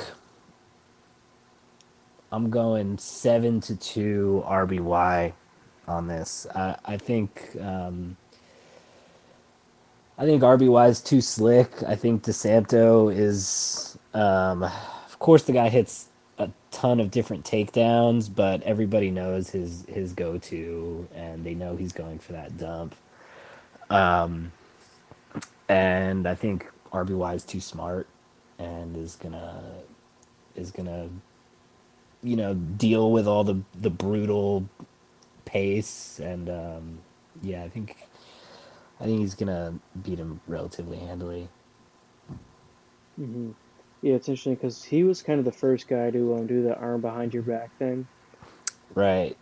I'm going seven to two RBY on this. I I think um, I think RBY is too slick. I think DeSanto is um, of course the guy hits a ton of different takedowns, but everybody knows his his go to, and they know he's going for that dump. Um, and I think RBY is too smart and is gonna is gonna you know deal with all the the brutal pace and um, yeah, I think I think he's gonna beat him relatively handily. hmm Yeah, it's interesting because he was kind of the first guy to um, do the arm behind your back thing. Right.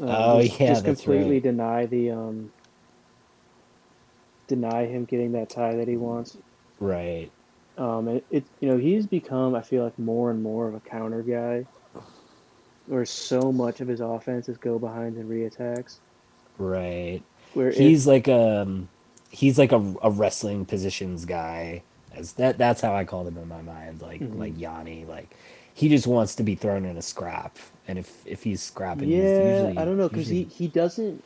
Um, Oh just yeah, just completely right. deny the um deny him getting that tie that he wants. Right. Um, and it, you know, he's become, I feel like, more and more of a counter guy, where so much of his offense is go behinds and reattacks. Right. Where He's like um he's like a, a wrestling positions guy. As that that's how I called him in my mind. Like mhm. like Yianni. Like he just wants to be thrown in a scrap. And if if he's scrapping, he's yeah, I don't know, because usually he he doesn't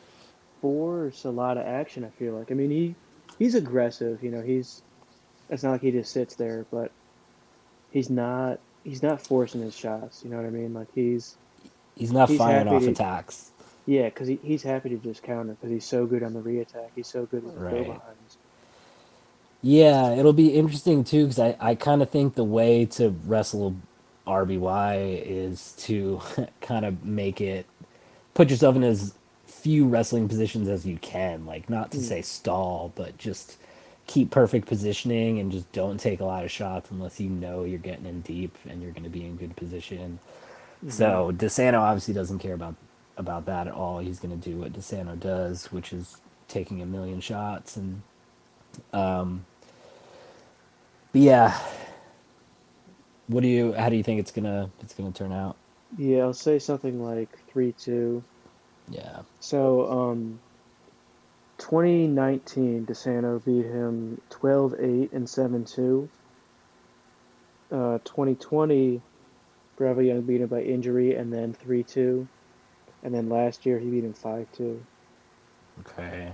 force a lot of action. I feel like, I mean, he he's aggressive. You know, he's it's not like he just sits there, but he's not he's not forcing his shots. You know what I mean? Like he's he's not he's firing off to attacks. Yeah, because he, he's happy to just counter because he's so good on the reattack. He's so good with the Right. behinds. Yeah, it'll be interesting too because I, I kind of think the way to wrestle RBY is to kind of make it put yourself in as few wrestling positions as you can. Like, not to Mm, say stall, but just keep perfect positioning and just don't take a lot of shots unless you know you're getting in deep and you're going to be in good position. hmm So, DeSanto obviously doesn't care about about that at all. He's going to do what DeSanto does, which is taking a million shots and um but yeah what do you how do you think it's gonna it's gonna turn out Yeah, I'll say something like three two. yeah So, um, 2019, DeSanto beat him 12-8 and 7-2. Uh, 2020, Bravo Young beat him by injury and then 3-2. And then last year he beat him 5-2. okay.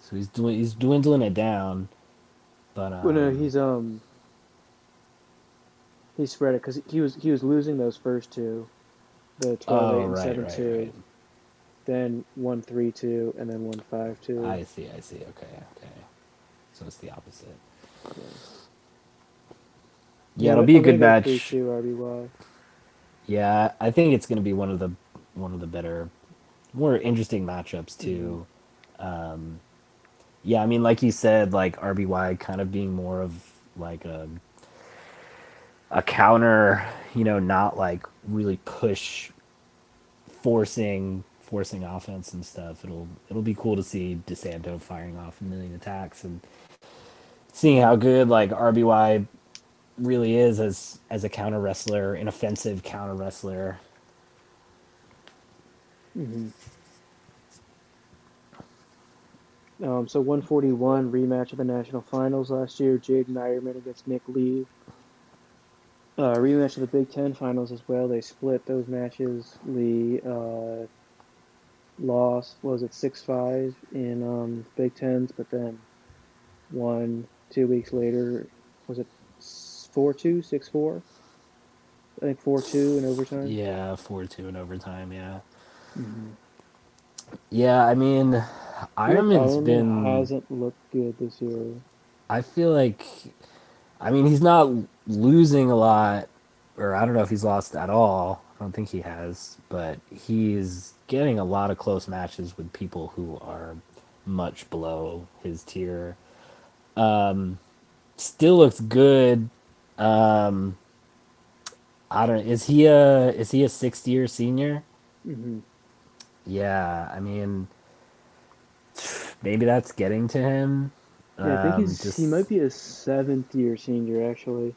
So he's doing he's dwindling it down but um, Well, no, he's um he spread it because he was he was losing those first two, the 12-8 oh and right 7-2, right then one 3-2, and then one 5-2. i see i see. Okay okay. So it's the opposite. Yeah, it'll be a I'm good match. 3-2 RBY. Yeah, I think it's going to be one of the one of the better, more interesting matchups too. Um, yeah, I mean, like you said, like RBY kind of being more of like a a counter, you know, not like really push forcing forcing offense and stuff. It'll it'll be cool to see DeSanto firing off a million attacks and seeing how good like RBY really is as as a counter wrestler, an offensive counter wrestler. hmm Um, so 141 rematch of the national finals last year. Jaydin Eierman against Nick Lee. Uh, rematch of the Big Ten finals as well. They split those matches. Lee uh, lost. Was it six five in um, Big Tens, but then won two weeks later. Was it four two six four? I think four two in overtime. Yeah, four two in overtime. Yeah, hmm yeah. I mean, Eierman's Eierman been. hasn't looked good this year. I feel like, I mean, he's not losing a lot, or I don't know if he's lost at all. I don't think he has, but he's getting a lot of close matches with people who are much below his tier. Um, still looks good. Um, I don't. Is he a is he a sixth year senior? hmm Yeah, I mean, maybe that's getting to him. Yeah, I think Um, he's just he might be a seventh year senior actually.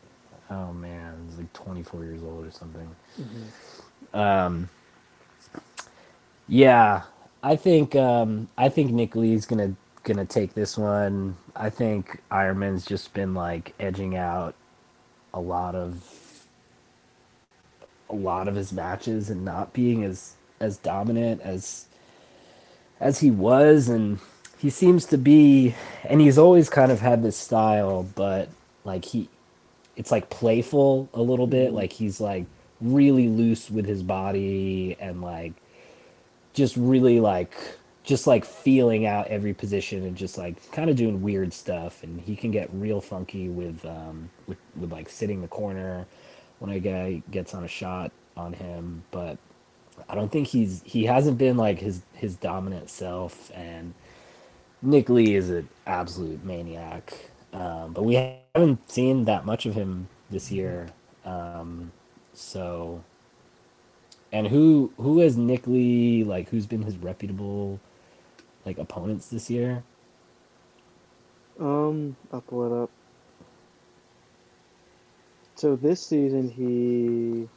oh man, he's like 24 years old or something. hmm Um, yeah, I think um, I think Nick Lee's gonna gonna take this one. I think Eierman's just been like edging out a lot of a lot of his matches and not being as as dominant as as he was. And he seems to be and he's always kind of had this style but like he it's like playful a little bit. Like he's like really loose with his body and like just really like just like feeling out every position and just like kind of doing weird stuff. And he can get real funky with um with, with like sitting the corner when a guy gets on a shot on him. But i don't think he's he hasn't been like his his dominant self. And nick lee is an absolute maniac. Um but we haven't seen that much of him this year. Um so and who who has Nick Lee like who's been his reputable like opponents this year? Um, I'll pull it up. So this season he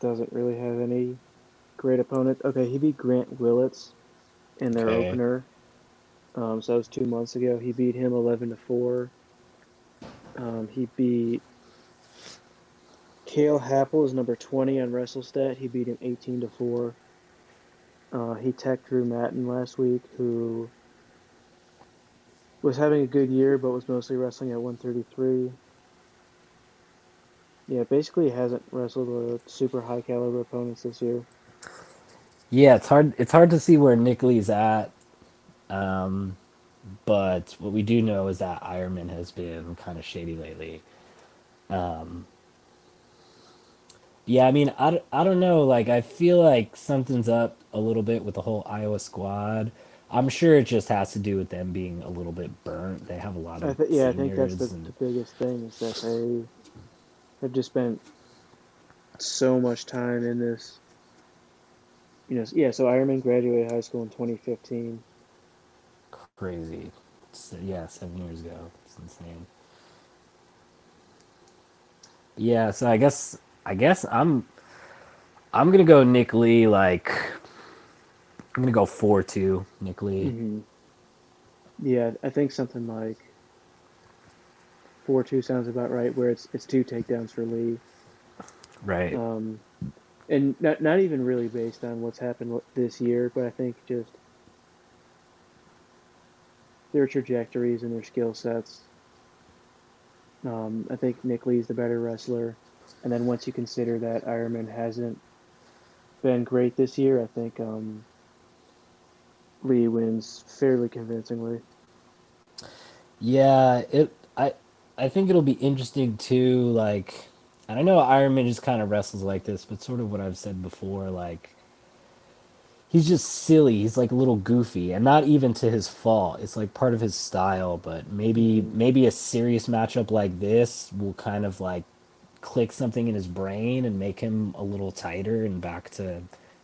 doesn't really have any great opponents. Okay, he beat Grant Willits in their Okay. opener. Um, so that was two months ago. He beat him eleven to four. Um, he beat Cael Happel is number twenty on WrestleStat. He beat him eighteen to four. Uh, he teched Drew Mattin last week, who was having a good year, but was mostly wrestling at 133. Yeah, basically hasn't wrestled with super high caliber opponents this year. Yeah, it's hard it's hard to see where Nick Lee's at. Um but what we do know is that Eierman has been kind of shady lately. Um yeah, I mean, I, I don't know. Like, I feel like something's up a little bit with the whole Iowa squad. I'm sure it just has to do with them being a little bit burnt. They have a lot I of th- yeah, I think that's the, seniors, the biggest thing is that they have just spent so much time in this. You know, yeah. So Eierman graduated high school in 2015. Crazy. So, yeah, seven years ago. It's insane. Yeah, so I guess I guess I'm I'm gonna go Nick Lee. Like I'm gonna go four two Nick Lee. hmm Yeah, I think something like four two sounds about right. Where it's it's two takedowns for Lee, Right. um, and not not even really based on what's happened this year, but I think just their trajectories and their skill sets. Um, I think Nick Lee's the better wrestler, and then once you consider that Eierman hasn't been great this year, I think um, Lee wins fairly convincingly. Yeah, it I I think it'll be interesting too, like and I know Eierman just kind of wrestles like this, but sort of what I've said before, like he's just silly. He's like a little goofy, and not even to his fault. It's like part of his style. But maybe maybe a serious matchup like this will kind of like click something in his brain and make him a little tighter and back to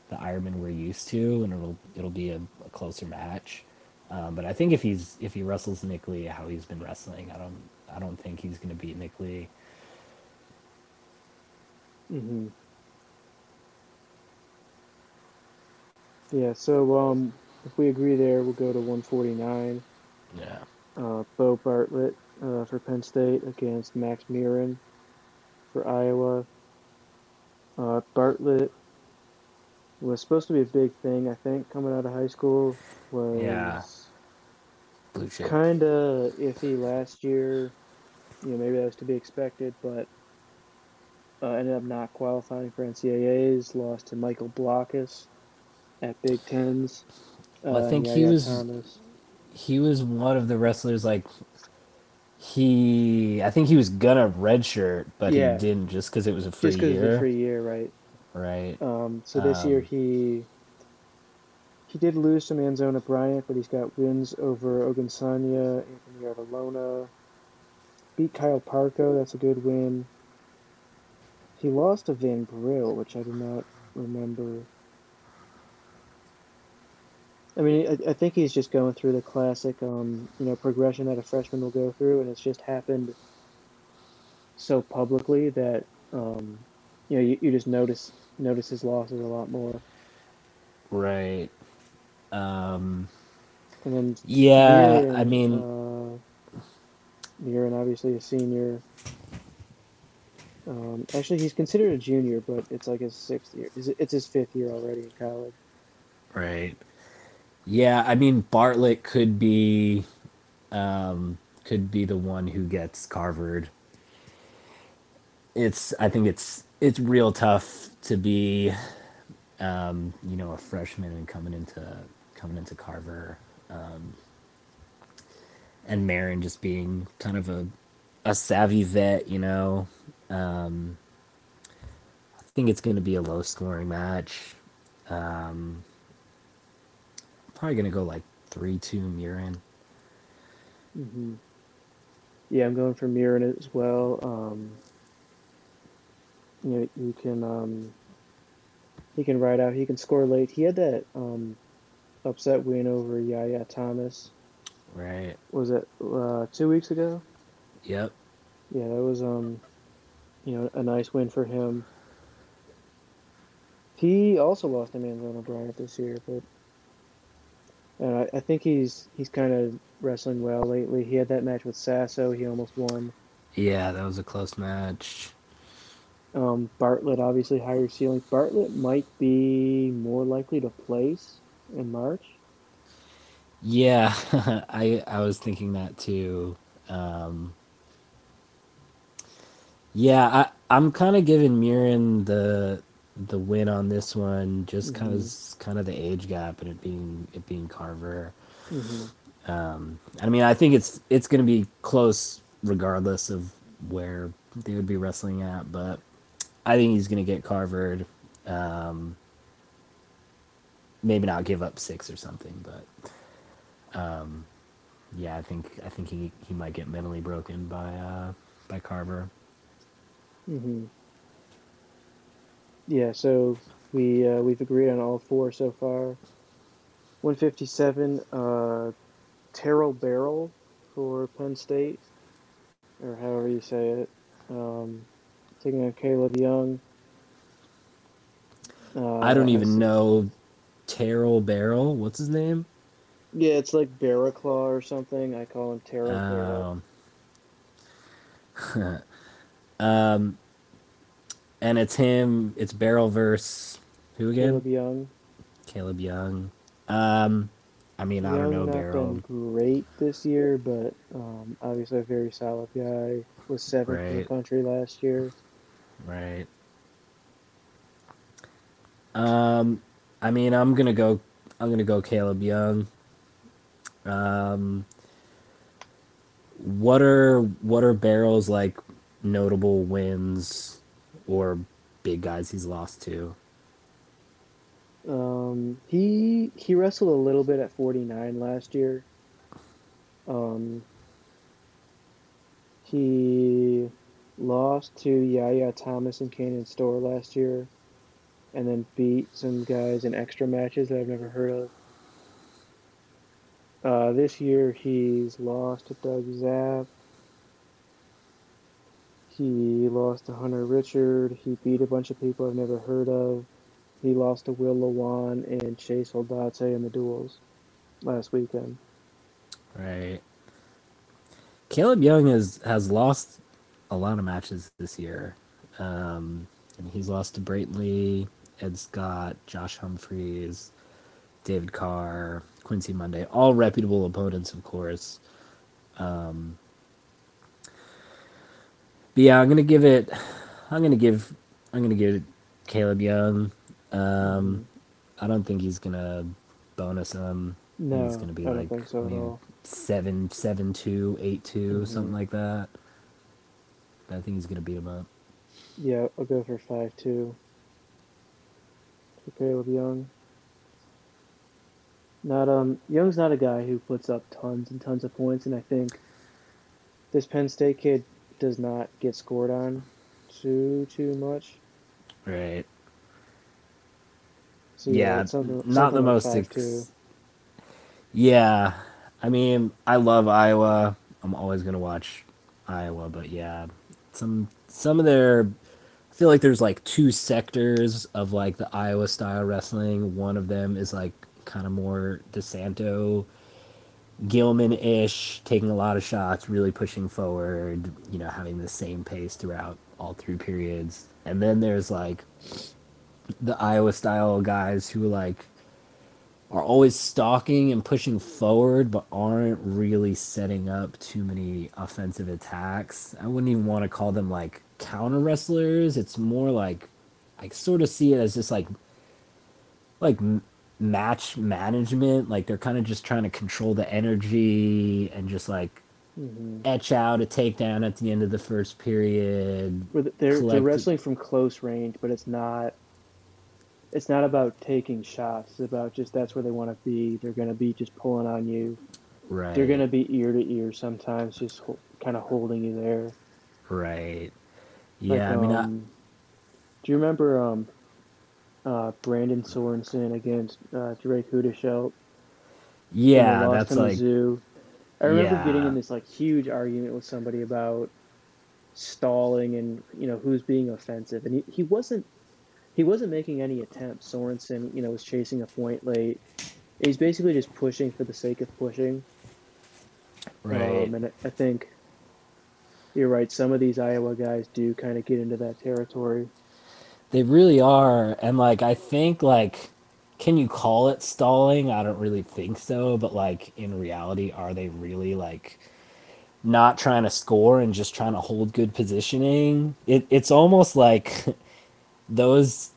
the Eierman we're used to, and it'll it'll be a, a closer match. Um, but I think if he's if he wrestles Nick Lee how he's been wrestling, I don't I don't think he's gonna beat Nick Lee. hmm Yeah, so um, if we agree there, we'll go to 149. Yeah. Uh, Beau Bartlett uh, for Penn State against Max Murin for Iowa. Uh, Bartlett was supposed to be a big thing, I think, coming out of high school. Was Blue chip. kind of iffy last year. You know, maybe that was to be expected, but uh, ended up not qualifying for NCAAs. Lost to Michael Blockhus at Big Tens. Well, I Uh, think he was Thomas. he was one of the wrestlers like he I think he was gonna redshirt, but he didn't just because it was a free just because of the year, free year, right? right? Um, so this year Um, he he did lose to Manzona Bryant, but he's got wins over Ogunsanya, Anthony Artalona, beat Kyle Parco, that's a good win. He lost to Van Brill, which I do not remember. I mean, I, I think he's just going through the classic, um, you know, progression that a freshman will go through, and it's just happened so publicly that, um, you know, you, you just notice notice his losses a lot more. Right. Um, And then yeah, I mean, uh, Murin obviously a senior. Um, actually, he's considered a junior, but it's like his sixth year. It's his fifth year already in college. right. Yeah, I mean Bartlett could be um could be the one who gets carvered. It's I think it's it's real tough to be um, you know, a freshman and coming into coming into Carver. Um, and Murin just being kind of a a savvy vet, you know. Um, I think it's going to be a low scoring match. Um, probably going to go like 3 2 Murin. hmm Yeah, I'm going for Murin as well. Um, you know, he can um, he can ride out. He can score late. He had that um, upset win over Yahya Thomas. Right. Was it uh, two weeks ago? Yep. Yeah, that was um, you know, a nice win for him. He also lost to Manzona Bryant this year, but uh, I think he's he's kind of wrestling well lately. He had that match with Sasso. He almost won. Yeah, that was a close match. Um, Bartlett obviously higher ceiling. Bartlett might be more likely to place in March. Yeah, I I was thinking that too. Um, yeah, I I'm kind of giving Murin the the win on this one just because kind of the age gap and it being it being Carver. hmm Um, I mean, I think it's it's going to be close regardless of where they would be wrestling at, but I think he's going to get Carvered. Um, maybe not give up six or something, but um, yeah, I think I think he he might get mentally broken by uh, by Carver. hmm Yeah, so we uh, we've agreed on all four so far. 157, uh, Terrell Barrel for Penn State, or however you say it. Um, taking on Caleb Young. Uh, I don't even know Terrell Barrel. What's his name? Yeah, it's like Barraclaw or something. I call him Terrell Barrel. Um, um, and it's him. It's Barrel verse who again? Caleb Young. Caleb Young. Um, I mean, I don't know Barrel. Great this year, but um, obviously a very solid guy. Was seventh right. in the country last year. Right. Um, I mean, I'm gonna go. I'm gonna go Caleb Young. Um, what are what are Barrel's like notable wins or big guys he's lost to? Um, he he wrestled a little bit at 49 last year. Um, he lost to Yahya Thomas and Kanen Storr last year, and then beat some guys in extra matches that I've never heard of. Uh, this year he's lost to Doug Zapf. He lost to Hunter Richard. He beat a bunch of people I've never heard of. He lost to Will Lewan and Chase Saldate in the duals last weekend. Right. Caleb Young has has lost a lot of matches this year. Um, and he's lost to Brayton Ed Scott, Josh Humphreys, David Carr, Quincy Monday, all reputable opponents, of course. Um, but yeah, I'm gonna give it. I'm gonna give. I'm gonna give Caleb Young. Um, I don't think he's gonna bonus him. No, he's gonna be I like don't think so at all. seven, seven, two, eight, two, mm-hmm. something like that. I think he's gonna beat him up. Yeah, I'll go for five two. For Caleb Young. Not um Young's not a guy who puts up tons and tons of points, and I think this Penn State kid does not get scored on too too much. Right. So, yeah, yeah something, not the most. Ex- yeah, I mean, I love Iowa. I'm always gonna watch Iowa, but yeah, some some of their I feel like there's like two sectors of like the Iowa style wrestling. One of them is like kind of more DeSanto, Gilman ish, taking a lot of shots, really pushing forward, you know, having the same pace throughout all three periods. And then there's like the Iowa style guys who like are always stalking and pushing forward, but aren't really setting up too many offensive attacks. I wouldn't even want to call them like counter wrestlers. It's more like I sort of see it as just like like match management. Like they're kind of just trying to control the energy and just like mm-hmm. etch out a takedown at the end of the first period. They're, they're wrestling from close range, but it's not. It's not about taking shots. It's about just that's where they want to be. They're going to be just pulling on you. Right. They're going to be ear to ear sometimes, just ho- kind of holding you there. Right. Yeah, like, I mean, um, I... do you remember um, uh, Brandon Sorensen against uh, Drake Hudeshelt. Yeah, that's like. Zoo. I remember yeah. getting in this like huge argument with somebody about stalling and you know who's being offensive, and he, he wasn't he wasn't making any attempts. Sorensen, you know, was chasing a point late. He's basically just pushing for the sake of pushing. Right. Um, and I think you're right. Some of these Iowa guys do kind of get into that territory. They really are. And like I think like can you call it stalling? I don't really think so, but like in reality are they really like not trying to score and just trying to hold good positioning? It it's almost like those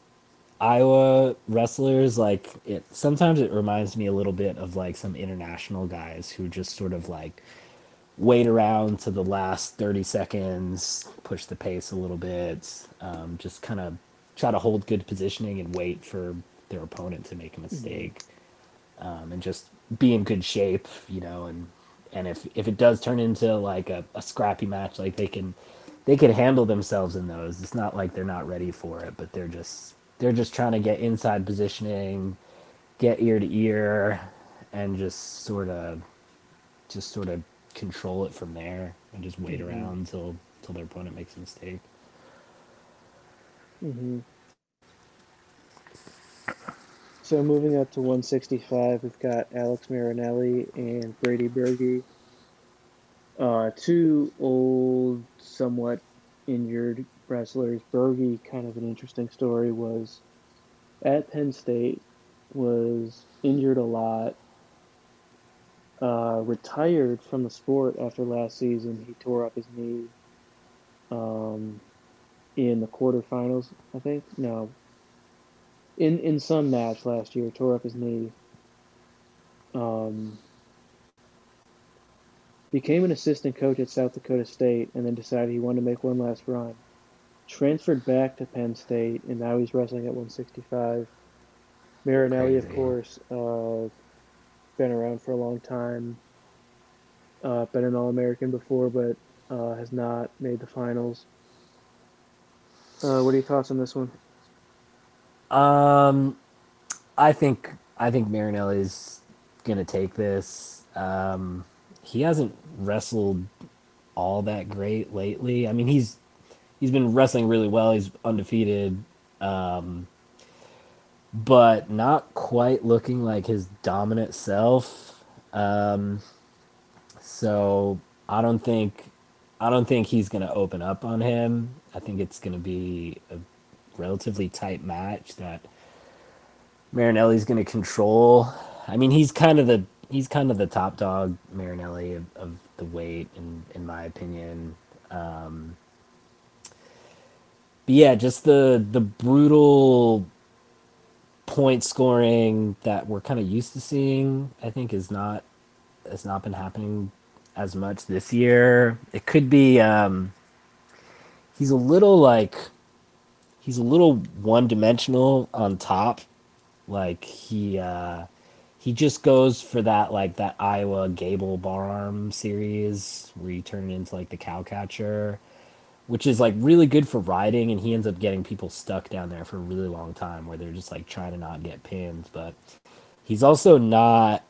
Iowa wrestlers like it sometimes it reminds me a little bit of like some international guys who just sort of like wait around to the last 30 seconds, push the pace a little bit, um, just kind of try to hold good positioning and wait for their opponent to make a mistake, um, and just be in good shape, you know, and and if if it does turn into like a, a scrappy match, like they can they could handle themselves in those. It's not like they're not ready for it, but they're just they're just trying to get inside positioning, get ear to ear, and just sort of just sort of control it from there and just wait Mm-hmm. around until until their opponent makes a mistake. hmm So moving up to 165, we've got Alex Marinelli and Brady Berge. Uh, two old, somewhat injured wrestlers. Berge, kind of an interesting story, was at Penn State, was injured a lot, uh, retired from the sport after last season. He tore up his knee um, in the quarterfinals, I think. No, in in some match last year, tore up his knee. Um, became an assistant coach at South Dakota State, and then decided he wanted to make one last run. Transferred back to Penn State, and now he's wrestling at 165. Marinelli, of course, uh, been around for a long time. Uh, been an All-American before, but uh, has not made the finals. Uh, what are your thoughts on this one? Um, I think I think Marinelli's gonna take this. Um, he hasn't wrestled all that great lately. I mean, he's he's been wrestling really well. He's undefeated, um, but not quite looking like his dominant self. Um, so I don't think I don't think he's gonna open up on him. I think it's gonna be a relatively tight match that Marinelli's going to control. I mean, he's kind of the he's kind of the top dog Marinelli of, of the weight, in in my opinion. Um, but yeah, just the the brutal point scoring that we're kind of used to seeing. I think is not has not been happening as much this year. It could be um, he's a little like he's a little one dimensional on top. Like he uh he just goes for that like that Iowa Gable bar arm series where you turn it into like the cow catcher, which is like really good for riding and he ends up getting people stuck down there for a really long time where they're just like trying to not get pinned, but he's also not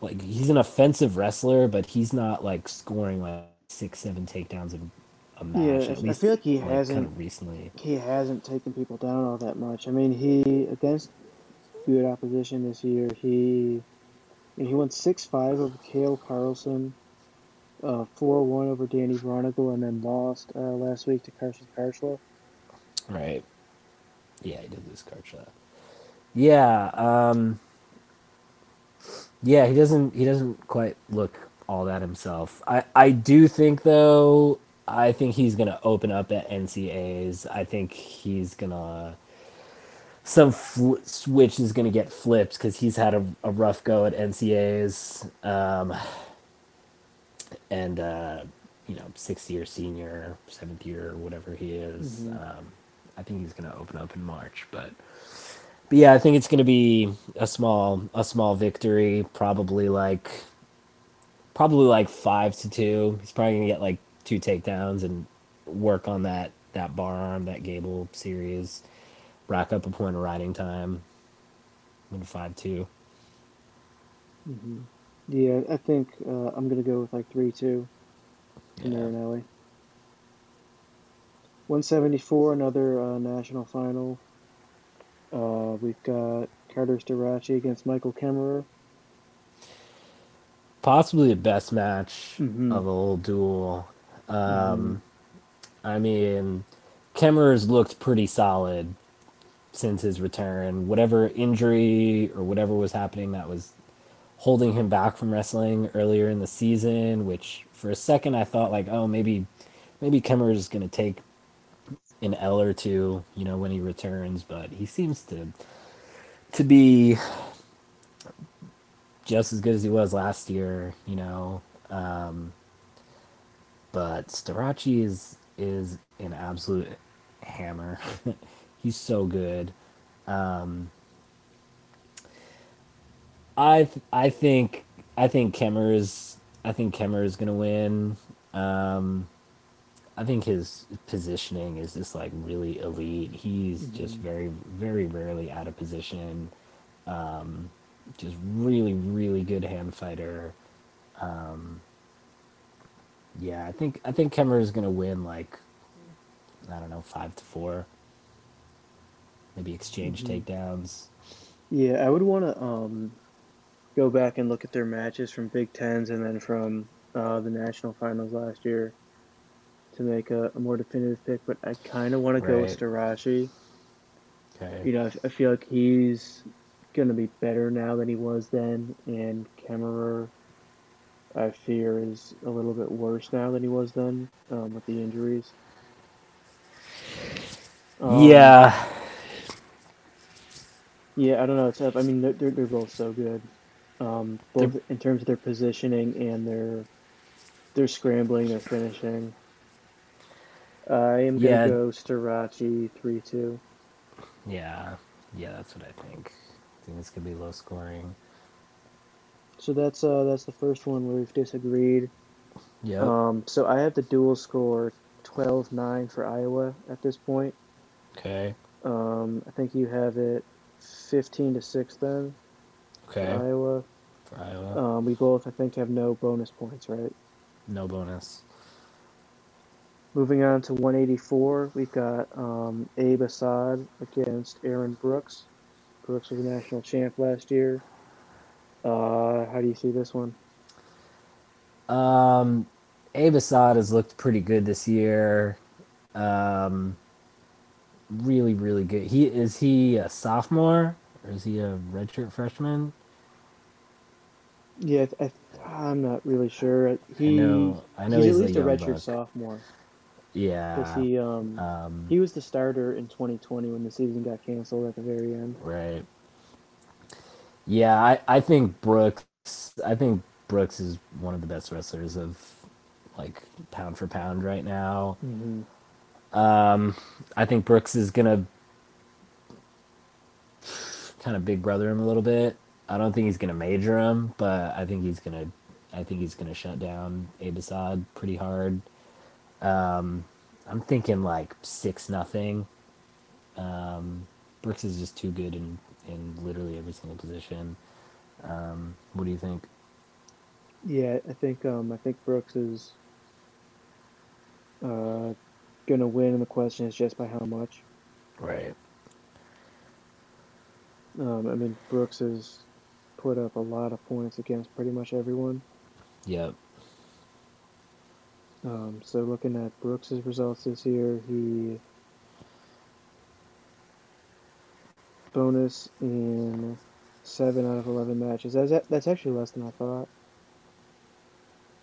like he's an offensive wrestler, but he's not like scoring like six, seven takedowns in a match. Yeah, at I least feel like he kind hasn't of recently. he hasn't taken people down all that much. I mean, he against good opposition this year. He he won six five over Kale Carlson, uh, four one over Danny Braunagel, and then lost uh, last week to Carson Kharchla. Right. Yeah, he did lose Kharchla. Yeah, um Yeah, he doesn't he doesn't quite look all that himself. I I do think though I think he's to open up at NCAAs. I think he's to some fl- switch is going to get flipped cuz he's had a, a rough go at NCAAs. Um and uh you know, sixth year senior, seventh year, whatever he is. Mhm. Um, I think he's going to open up in March, but but yeah, I think it's going to be a small a small victory, probably like probably like five to two. He's probably going to get like two takedowns and work on that that bar arm, that Gable series, rack up a point of riding time. Win five two. hmm Yeah, I think uh, I'm gonna go with like three two to Yeah. Marinelli. 174, another uh, national final. Uh, we've got Carter Starocci against Michael Kemerer. Possibly the best match Mhm. of the whole dual. Um, I mean, Kemmer's looked pretty solid since his return. Whatever injury or whatever was happening that was holding him back from wrestling earlier in the season, which for a second I thought like, oh, maybe maybe Kemmer is gonna take an L or two, you know, when he returns, but he seems to to be just as good as he was last year, you know. Um, but Starocci is is an absolute hammer. He's so good. Um, I th- I think I think Kemmer is I think Kemmer is gonna win. Um, I think his positioning is just like really elite. He's just hmm very, very rarely out of position. Um, just really, really good hand fighter. Um, yeah, I think I think Kemmer is gonna win like I don't know five to four, maybe exchange hmm takedowns. Yeah, I would want to um go back and look at their matches from Big Tens and then from uh, the national finals last year to make a, a more definitive pick. But I kind of want to go with Right. Starocci. Okay. You know, I, I feel like he's gonna be better now than he was then, and Kemerer, I fear, is a little bit worse now than he was then um, with the injuries. Um, Yeah. Yeah, I don't know. It's tough. I mean, they're they're, both so good, um, both in terms of their positioning and their their scrambling, their finishing. I am gonna yeah. go Starocci three two. Yeah. Yeah. That's what I think. I think this could be low scoring. So that's uh that's the first one where we've disagreed. Yep. Um, so I have the dual score twelve nine for Iowa at this point. Okay. Um, I think you have it 15 to 6 then for Okay. Iowa. For Iowa. Um, we both, I think, have no bonus points, right? No bonus. Moving on to 184, we've got um, Abe Assad against Aaron Brooks. Brooks was a national champ last year. Uh, how do you see this one? Um, Abe Assad has looked pretty good this year. Um, really, really good. He is he a sophomore or is he a redshirt freshman? Yeah, I, I'm not really sure. I He know, I know he's at he's a least a young redshirt buck. sophomore because Yeah. he um Um, he was the starter in 2020 when the season got canceled at the very end. right. Yeah, I, I think Brooks. I think Brooks is one of the best wrestlers of like pound for pound right now. hmm Um, I think Brooks is gonna kind of big brother him a little bit. I don't think he's gonna major him, but I think he's gonna. I think he's gonna shut down Abe Assad pretty hard. Um, I'm thinking like six nothing. Um, Brooks is just too good in in literally every single position. Um, what do you think? Yeah, I think um I think Brooks is uh going to win, and the question is just by how much. Right. Um, I mean, Brooks has put up a lot of points against pretty much everyone. Yep. Um, so looking at Brooks's results this year, he bonus in seven out of eleven matches. That's that's actually less than I thought.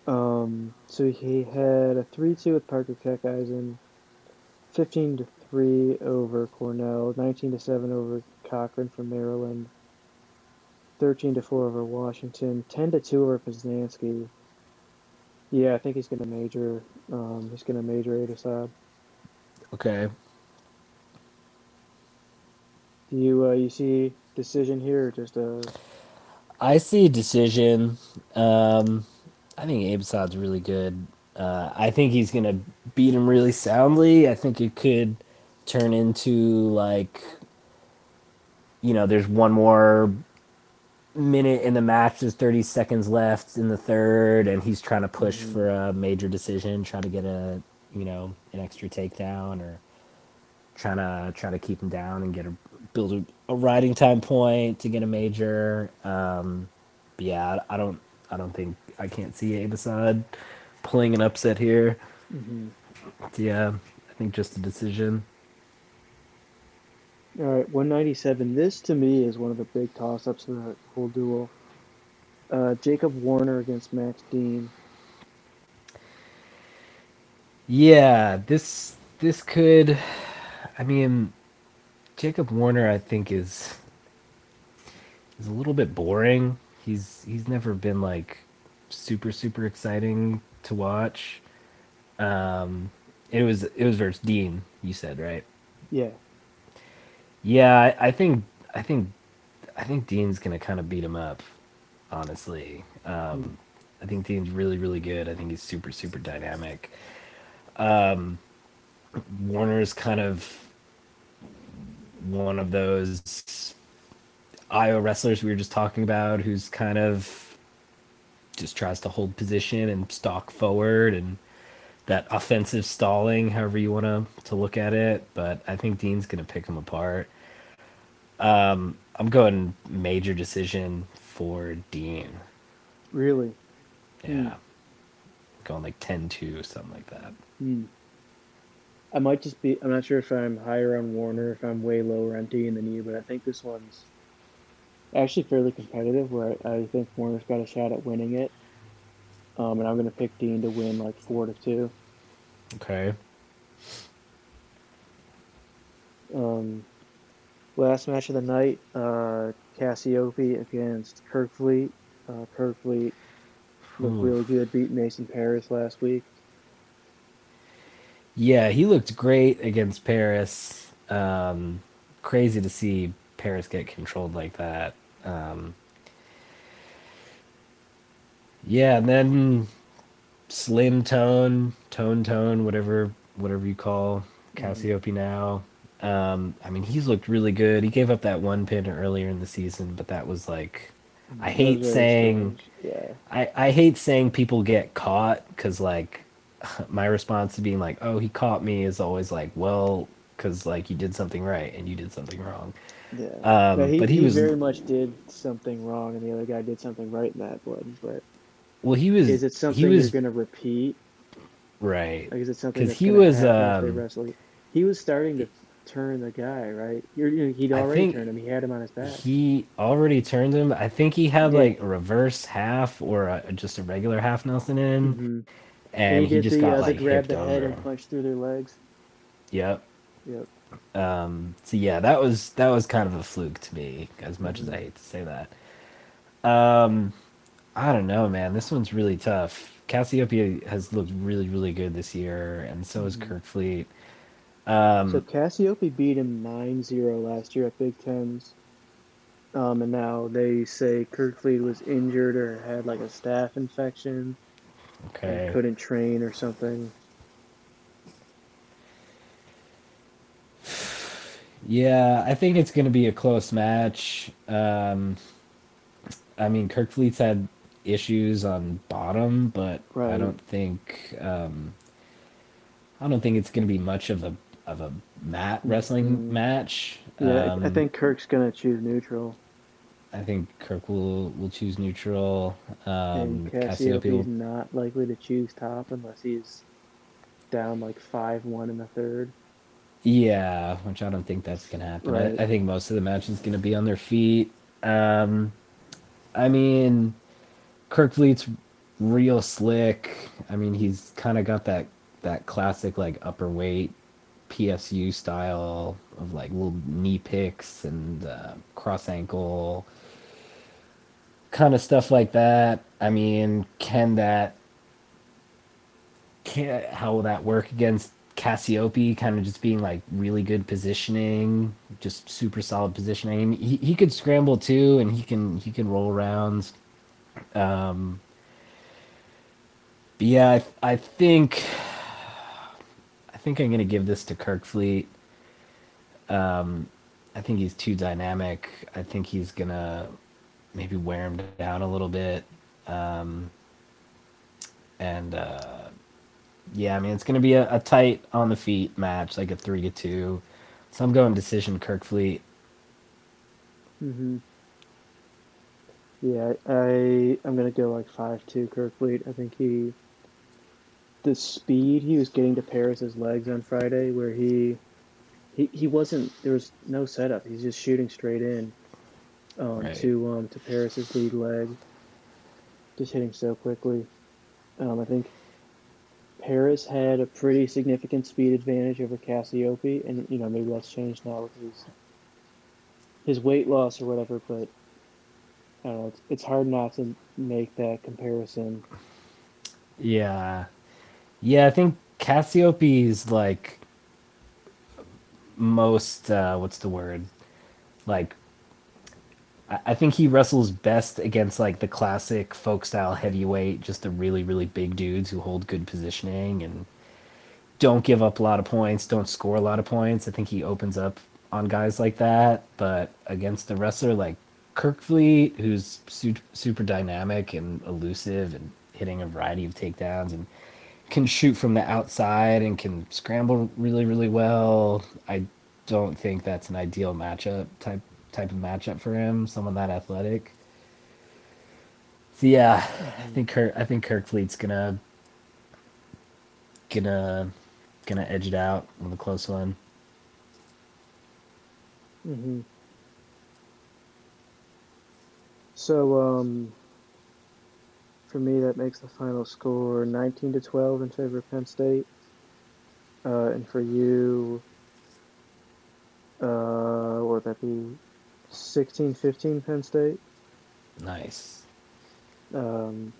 Um, so he had a three-two with Parker Keckeisen, 15 to 3 over Cornell, 19 to 7 over Cochrane from Maryland, 13 to 4 over Washington, 10 to 2 over Poznanski. Yeah, I think he's going to major. Um, he's going to major Abe Assad. Okay. Do you uh, you see decision here or just a? I see decision. Um, I think Abe Assad's really good. Uh, I think he's gonna beat him really soundly. I think it could turn into like, you know, there's one more minute in the match. There's 30 seconds left in the third, and he's trying to push Mhm. for a major decision, trying to get a, you know, an extra takedown, or trying to try to keep him down and get a build a, a riding time point to get a major. Um, but yeah, I, I don't, I don't think I can't see Abe Assad pulling an upset here. Mhm. Yeah, I think just a decision. All right, 197. This to me is one of the big toss-ups of the whole dual. Uh, Jacob Warner against Max Dean. Yeah, this this could. I mean, Jacob Warner, I think is is a little bit boring. He's he's never been like super super exciting to watch. Um, it was it was versus Dean. You said right? Yeah. Yeah, I, I think I think I think Dean's gonna kind of beat him up. Honestly, Mm. um, I think Dean's really really good. I think he's super super dynamic. Um, Warner's kind of one of those IO wrestlers we were just talking about, who's kind of just tries to hold position and stalk forward and that offensive stalling, however you want to to look at it. But I think Dean's going to pick him apart. Um, I'm going major decision for Dean. Really? Yeah. Going like 10-2, something like that. Hmm. I might just be. I'm not sure if I'm higher on Warner, if I'm way lower on Dean than you, but I think this one's actually fairly competitive. Where I, I think Warner's got a shot at winning it, um, and I'm going to pick Dean to win like four to two. Okay. Um, last match of the night, uh, Cassioppi against Kerkvliet. Uh, Kerkvliet looked Ooh. really good, beat Mason Parris last week. Yeah, he looked great against Parris. Um, crazy to see Parris get controlled like that. Um, yeah, and then Slim Tone, Tone Tone, whatever whatever you call Cassioppi now. Um, I mean, he's looked really good. He gave up that one pin earlier in the season, but that was like, I hate saying. Yeah. I, I hate saying people get caught because like my response to being like, oh, he caught me is always like, well, because like you did something right and you did something wrong. Yeah, Um, but he, but he he was- very much did something wrong, and the other guy did something right in that one. But Well, he was. is it something he was you're going to repeat? right. Like, is it something 'Cause that's he was, happen if they um? He was starting to turn the guy, right? He'd already turned him. He had him on his back. He already turned him. I think he had Yeah. like a reverse half or a, just a regular half Nelson in, hmm and he he just the, got uh, like the grab hipped the head over. and punched through their legs. Yep. Yep. Um, so yeah, that was that was kind of a fluke to me, as much as I hate to say that. Um, I don't know, man. This one's really tough. Cassioppi has looked really, really good this year, and so has Kerkvliet. Um, So Cassioppi beat him 9-0 last year at Big Tens. Um, and now they say Kerkvliet was injured or had like a staph infection okay. couldn't train or something. Yeah, I think it's going to be a close match. Um, I mean, Kerkvliet's had issues on bottom, but I don't think um, I don't think it's going to be much of a of a mat wrestling Mm. match. Yeah, I- I Um, think Kirk's gonna choose neutral, I think Kirk will will choose neutral. Um, and will, not likely to choose top unless he's down like five one in the third. Yeah, which I don't think that's gonna happen. Right. I, I think most of the match is gonna be on their feet. Um, I mean, Kerkvliet's real slick. I mean, he's kind of got that that classic like upper weight PSU style of like little knee picks and uh, cross ankle kind of stuff like that. I mean, can that can how will that work against Cassioppi? Kind of just being like really good positioning, just super solid positioning. I mean, he he could scramble too, and he can he can roll around. Um, but yeah, I, I think I think I'm gonna give this to Kerkvliet. Um, I think he's too dynamic. I think he's gonna maybe wear him down a little bit. Um, and uh, yeah, I mean it's gonna be a, a tight on the feet match, like a three to two. So I'm going decision Kerkvliet. hmm Yeah, I I'm gonna go like five two Kerkvliet. I think he the speed he was getting to Parris's legs on Friday, where he he, he wasn't there was no setup. He's just shooting straight in um, Right. to um to Parris's lead leg, just hitting so quickly. Um, I think Parris had a pretty significant speed advantage over Cassioppi, and you know maybe that's changed now with his his weight loss or whatever. But I don't know. It's, it's hard not to make that comparison. Yeah. Yeah, I think Cassioppi's like most uh what's the word? Like I think he wrestles best against like the classic folk style heavyweight, just the really, really big dudes who hold good positioning and don't give up a lot of points, don't score a lot of points. I think he opens up on guys like that. But against a wrestler like Kerkvliet, who's su- super dynamic and elusive and hitting a variety of takedowns and can shoot from the outside and can scramble really, really well, I don't think that's an ideal matchup type type of matchup for him. Someone that athletic. So yeah, I think Kirk. I think Kerkvliet's gonna gonna gonna edge it out with a close one. hmm So, um, for me, that makes the final score 19 to 12 in favor of Penn State. Uh, and for you, uh, what would that be? 16 15 Penn State. Nice. Um,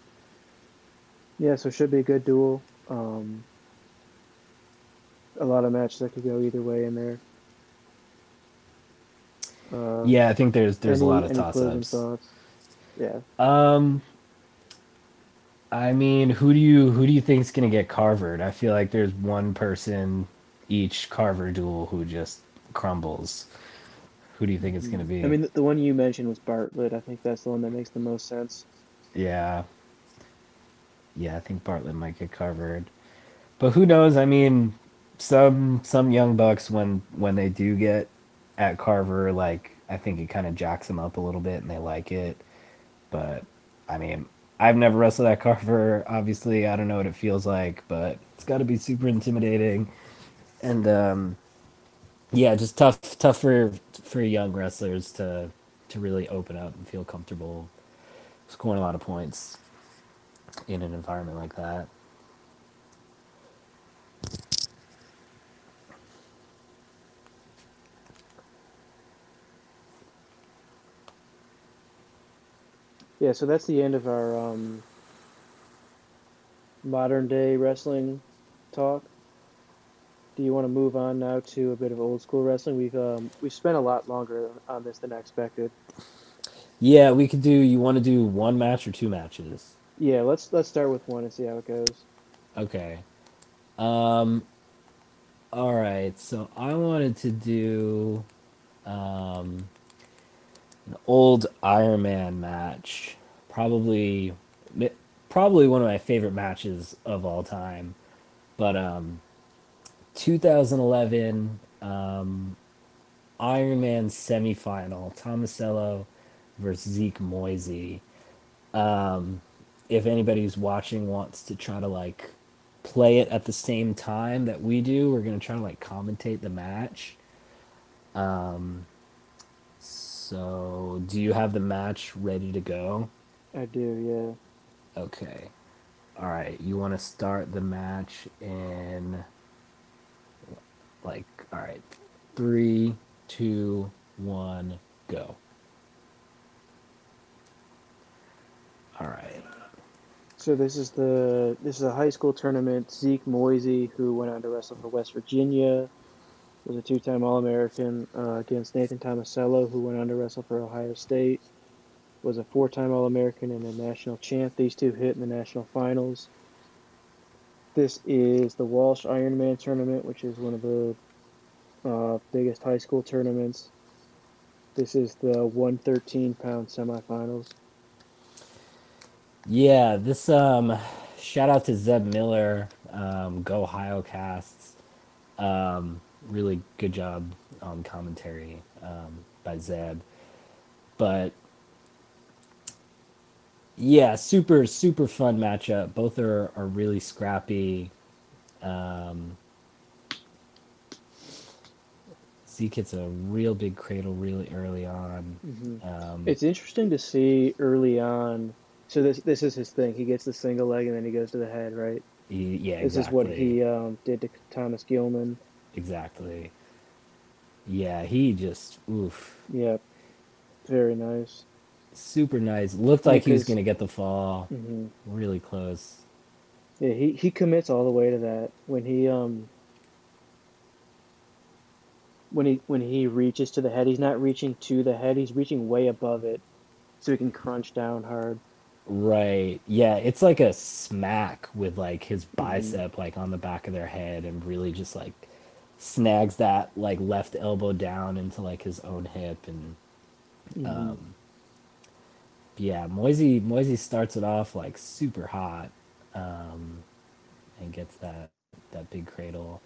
yeah, so it should be a good dual. Um, a lot of matches that could go either way in there. Uh, Yeah, I think there's there's a lot of any toss ups. thoughts? Yeah. Um, I mean, who do you who do you think's gonna get carvered? I feel like there's one person each carver dual who just crumbles. Who do you think it's gonna be? I mean, the, the one you mentioned was Bartlett. I think that's the one that makes the most sense. Yeah. Yeah, I think Bartlett might get covered. But who knows? I mean, some some young bucks when when they do get at Carver, like I think it kind of jacks them up a little bit and they like it. But I mean, I've never wrestled at Carver. Obviously, I don't know what it feels like, but it's got to be super intimidating. And um yeah, just tough tough for for young wrestlers to to really open up and feel comfortable scoring a lot of points in an environment like that. Yeah, so that's the end of our um, modern day wrestling talk. Do you want to move on now to a bit of old school wrestling? We've um, we've spent a lot longer on this than I expected. Yeah, we could do. You want to do one match or two matches? Yeah, let's let's start with one and see how it goes. Okay. Um. All right. So I wanted to do um, an old Iron Man match. Probably, probably one of my favorite matches of all time. But um, 2011 um, Iron Man semifinal, Tomasello versus Zeke Moisey. Um, if anybody who's watching wants to try to like play it at the same time that we do, we're gonna try to like commentate the match. Um, so do you have the match ready to go? I do, yeah. Okay. All right. You want to start the match in like all right, three, two, one, go. All right. So this is the this is a high school tournament. Zeke Moisey, who went on to wrestle for West Virginia, was a two-time All-American uh, against Nathan Tomasello, who went on to wrestle for Ohio State. Was a four-time All-American and a national champ. These two hit in the national finals. This is the Walsh Ironman tournament, which is one of the uh, biggest high school tournaments. This is the 113 pound semifinals. Yeah, this um shout out to Zeb Miller, um, Go Ohio Casts. Um, really good job on commentary um, by Zeb. But yeah, super super fun matchup. Both are are really scrappy. Um, Zeke hits a real big cradle really early on. hmm Um, It's interesting to see early on. So this this is his thing. He gets the single leg and then he goes to the head, right? he- yeah, This exactly. is what he um, did to Thomas Gilman. Exactly. Yeah, he just oof, Yep, very nice. Super nice. Looked like he was gonna get the fall. hmm Really close. yeah, he he commits all the way to that when he um when he when he reaches to the head. He's not reaching to the head. He's reaching way above it, so he can crunch down hard. Right. Yeah, it's like a smack with like his hmm bicep like on the back of their head and really just like snags that like left elbow down into like his own hip and hmm um yeah, Moisey Moisey starts it off like super hot um and gets that that big cradle.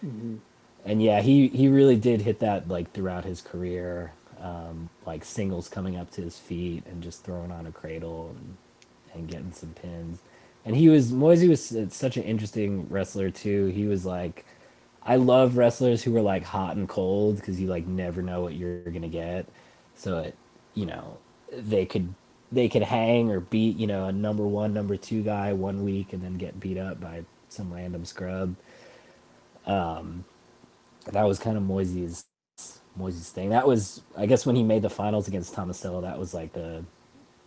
hmm And yeah, he he really did hit that like throughout his career. Um like singles coming up to his feet and just throwing on a cradle and and getting some pins. And he was Moisey was such an interesting wrestler too. He was like I love wrestlers who are like hot and cold because you like never know what you're gonna get. So it, you know, they could they could hang or beat you know a number one, number two guy one week and then get beat up by some random scrub. That was kind of Moisey's Moisey's thing. That was I guess when he made the finals against Tomasello, that was like the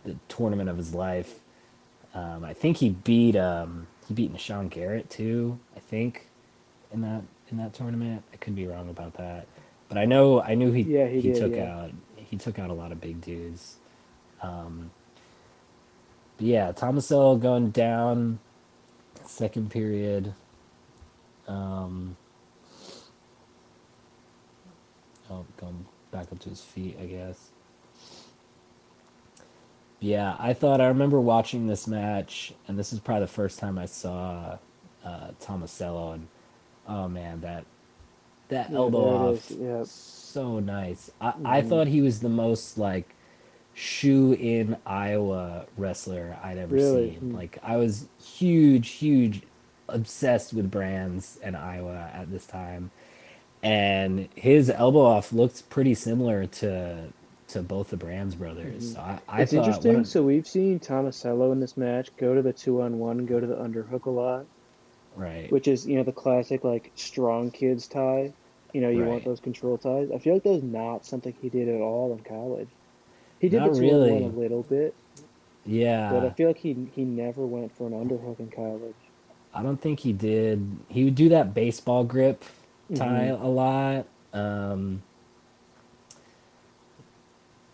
the tournament of his life. Um, I think he beat um, he beat Nahshon Garrett too. I think in that in that tournament. I could be wrong about that, but I know I knew he Yeah, he he did. took Yeah. out he took out a lot of big dudes. Um, but yeah, Tomasello going down second period. Um, oh, going back up to his feet, I guess. Yeah, I thought I remember watching this match, and this is probably the first time I saw uh, Tomasello, and oh man, that that Yeah, elbow there it is. off, Yeah. so nice. I I hmm thought he was the most like shoe in Iowa wrestler I'd ever Really. seen. Mm. Like I was huge, huge, obsessed with brands and Iowa at this time, and his elbow off looked pretty similar to to both the Brands brothers. hmm So I, I It's thought interesting. a So we've seen Tomasello in this match go to the two on one, go to the underhook a lot, right, which is, you know, the classic like strong kids tie. You know, you want those control ties. I feel like that was not something he did at all in college. He did the not two on one a little bit, Yeah. but I feel like he he never went for an underhook in college. I don't think he did. He would do that baseball grip tie hmm a lot. Um,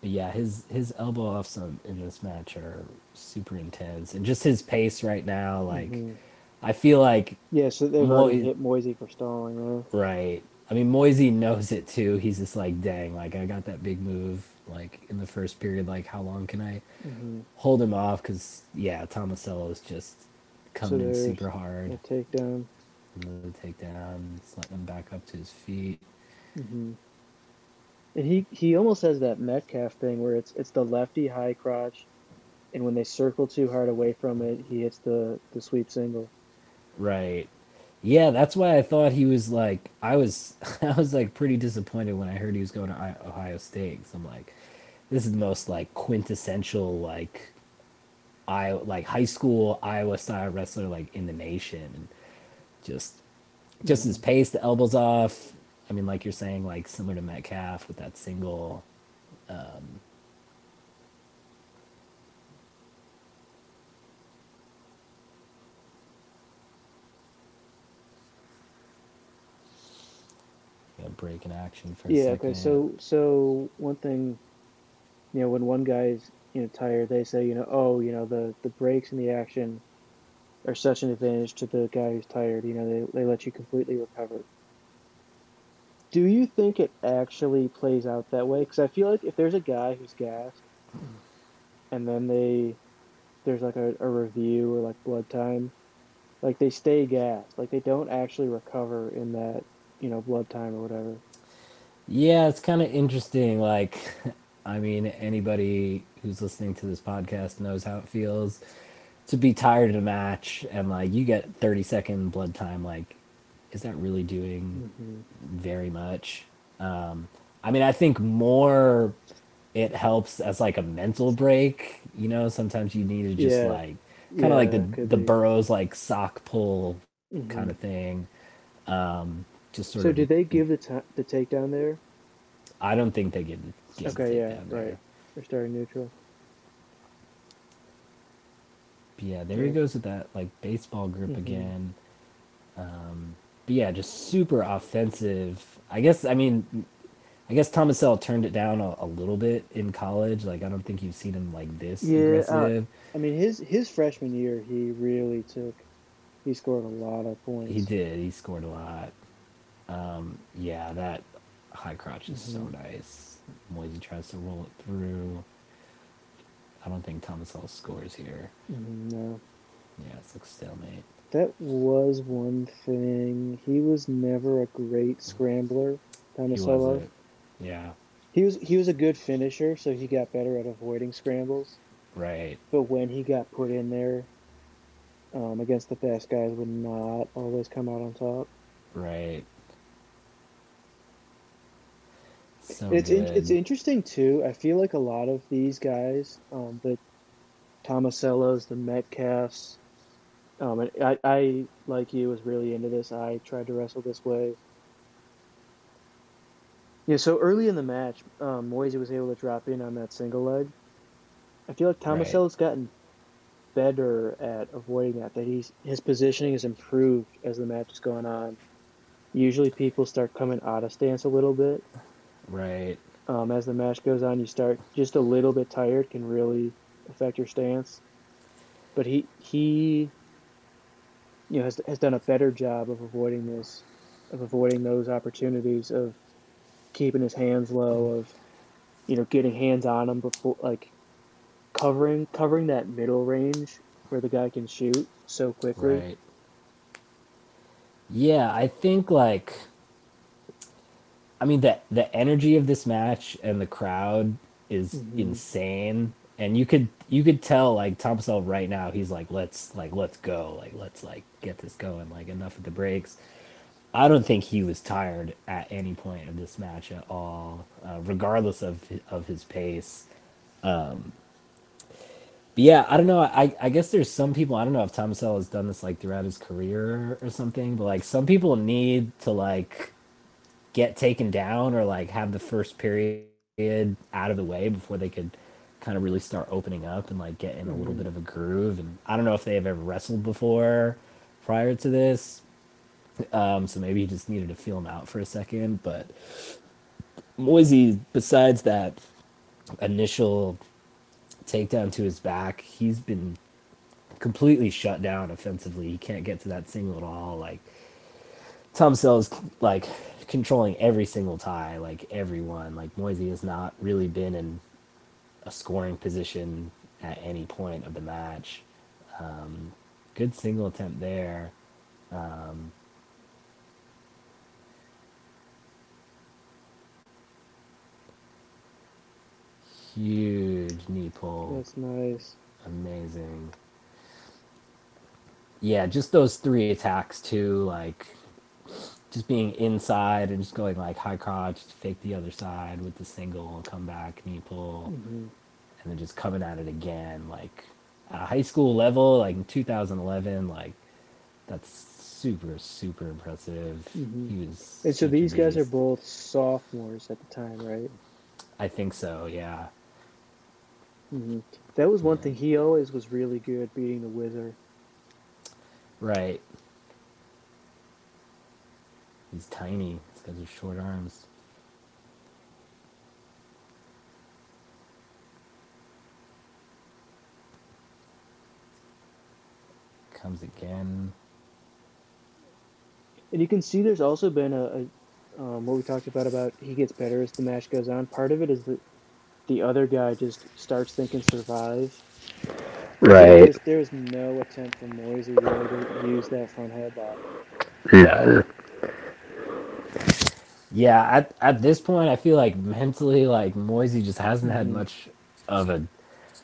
but yeah, his his elbow offs in this match are super intense, and just his pace right now. Like hmm I feel like Yeah, so they've already Mo- hit Moisey for stalling, huh? right. I mean, Moisey knows it too. He's just like, dang, like I got that big move like in the first period. Like, how long can I hmm hold him off? Because yeah, Tomasello is just So coming in super hard. takedown. Another takedown, just letting him back up to his feet. hmm And he he almost has that Metcalf thing where it's it's the lefty high crotch, and when they circle too hard away from it, he hits the the sweep single. Right. Yeah, that's why I thought he was like I was I was like pretty disappointed when I heard he was going to Ohio State. 'cause I'm like, this is the most like quintessential like I like high school Iowa style wrestler like in the nation. And just just his pace, the elbows off. I mean, like you're saying, like similar to Metcalf with that single. Um, break in action for Yeah. Okay. So so one thing, you know, when one guy's you know tired, they say you know oh you know the the breaks in the action are such an advantage to the guy who's tired. You know they they let you completely recover. Do you think it actually plays out that way? Because I feel like if there's a guy who's gassed and then they there's like a, a review or like blood time, like they stay gassed, like they don't actually recover in that you know blood time or whatever. Yeah, it's kind of interesting. Like, I mean, anybody who's listening to this podcast knows how it feels to be tired in a match and like you get 30 second blood time. Like, is that really doing hmm very much? Um, I mean, I think more it helps as like a mental break. You know, sometimes you need to just Yeah, like kind of yeah, like the the be. Burroughs like sock pull kind hmm of thing. Um, just sort So of. did they give the ta the takedown there? I don't think they get get the Okay, yeah, takedown right. They're starting neutral. But yeah, there he goes with that like baseball grip hmm again. Um, but yeah, just super offensive. I guess I mean I guess Tomasello turned it down a, a little bit in college. Like I don't think you've seen him like this Yeah, uh, aggressive. I mean his his freshman year he really took he scored a lot of points. He did. He scored a lot. Um, yeah, that high crotch is so hmm nice. Moisey tries to roll it through. I don't think Tomasello scores here. hmm no, Yeah, it's like stalemate. that was one thing. He was never a great scrambler, Tomasello. wasn't. Yeah, He was he was a good finisher, so he got better at avoiding scrambles. right, But when he got put in there um, against the fast guys, would not always come out on top. right. So It's in, it's interesting too. I feel like a lot of these guys, um, the Tomasellos, the Metcalfs, um, and I, I like you was really into this. I tried to wrestle this way. Yeah, so early in the match, um, Moisey was able to drop in on that single leg. I feel like Right, gotten better at avoiding that. That he's his positioning has improved as the match is going on. Usually, people start coming out of stance a little bit. Right, Um, as the match goes on, you start just a little bit tired can really affect your stance. But he he you know has has done a better job of avoiding this, of avoiding those opportunities of keeping his hands low, of you know getting hands on him before like covering covering that middle range where the guy can shoot so quickly. right. Yeah, I think like I mean the the energy of this match and the crowd is hmm insane. And you could you could tell like Thomas L right now he's like let's like let's go like let's like get this going like enough of the breaks. I don't think he was tired at any point of this match at all, uh, regardless of of his pace. But yeah, I don't know. I I guess there's some people. I don't know if Thomas L has done this like throughout his career or something, but like some people need to like get taken down or like have the first period out of the way before they could kind of really start opening up and like get in a little hmm bit of a groove. And I don't know if they have ever wrestled before prior to this, um, so maybe he just needed to feel him out for a second. But Moisey, besides that initial takedown to his back, he's been completely shut down offensively. He can't get to that single at all. Like Tom Sells like controlling every single tie, like everyone. Like Moisey has not really been in a scoring position at any point of the match. Um, good single attempt there. Um, huge knee pull. That's nice. Amazing. Yeah, just those three attacks too, like just being inside and just going like high crotch, fake the other side with the single, come back, knee pull, hmm and then just coming at it again, like at a high school level, like in 2011, like that's super super impressive. hmm He was And so these guys are both sophomores at the time, right? I think so. Yeah. hmm That was one Yeah. thing. He always was really good beating the Wizard. Right. He's tiny. These guys are short arms. Comes again. And you can see there's also been a, a um, what we talked about about he gets better as the match goes on. Part of it is that the other guy just starts thinking survive. I feel like Right. there's there's no attempt from Moisey really to use that front headlock. Yeah. Yeah, at at this point, I feel like mentally, like Moisey just hasn't had hmm much of a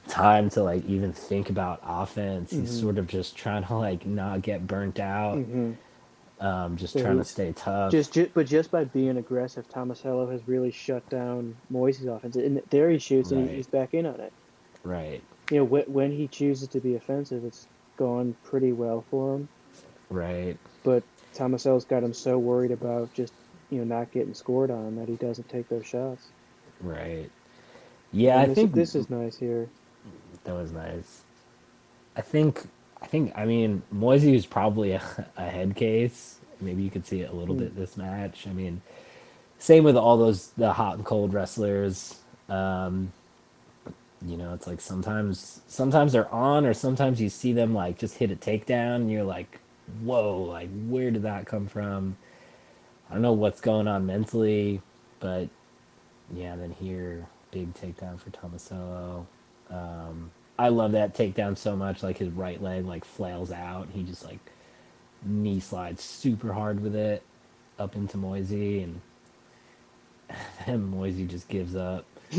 time to like even think about offense. He's hmm sort of just trying to like not get burnt out, hmm um, just So trying to stay tough. just, just but just by being aggressive, Tomasello has really shut down Moisey's offense. And there he shoots and he's back in on it. right, You know, when, when he chooses to be offensive, it's gone pretty well for him. right. But Tomasello's got him so worried about just you know not getting scored on that he doesn't take those shots. Right. Yeah, I this think this is nice here. that was nice. I think I think I mean Moisey was probably a, a head case. Maybe you could see it a little Hmm. bit this match. I mean, same with all those the hot and cold wrestlers. Um, you know, it's like sometimes sometimes they're on, or sometimes you see them like just hit a takedown, and you're like, whoa, like where did that come from? I don't know what's going on mentally, but yeah, then here, big takedown for Tomasello. Um, I love that takedown so much. Like his right leg like flails out. He just like knee slides super hard with it up into Moisey, and then Moisey just gives up.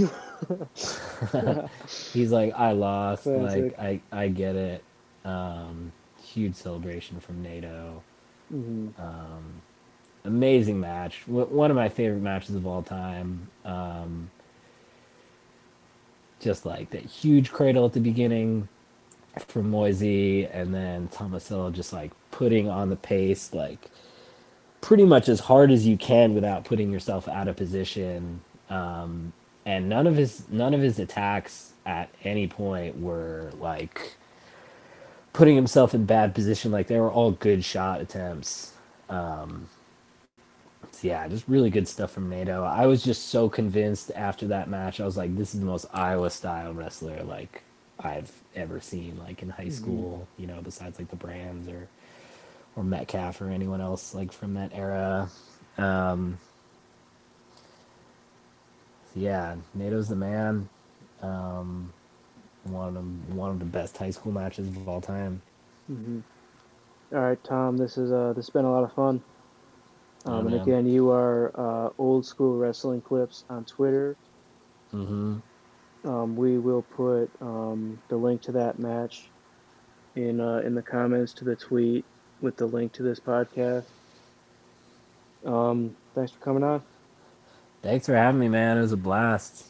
He's like, I lost. Classic. Like I I get it. Um, huge celebration from NATO. hmm Um, amazing match. One of my favorite matches of all time. Um, just like that huge cradle at the beginning from Moisey, and then Tomasello just like putting on the pace, like pretty much as hard as you can without putting yourself out of position. Um, and none of his none of his attacks at any point were like putting himself in bad position. Like they were all good shot attempts. Um, yeah, just really good stuff from NATO. I was just so convinced after that match. I was like, this is the most Iowa style wrestler like I've ever seen, like in high hmm school. You know, besides like the Brands or or Metcalf or anyone else like from that era. Um, so yeah, NATO's the man. Um, one of them, one of the best high school matches of all time. hmm All right, Tom. This is uh this has been a lot of fun. Um, and again, you are uh, old school wrestling clips on Twitter. Mm-hmm. Um, we will put um, the link to that match in uh, in the comments to the tweet with the link to this podcast. Um, thanks for coming on. Thanks for having me, man. It was a blast.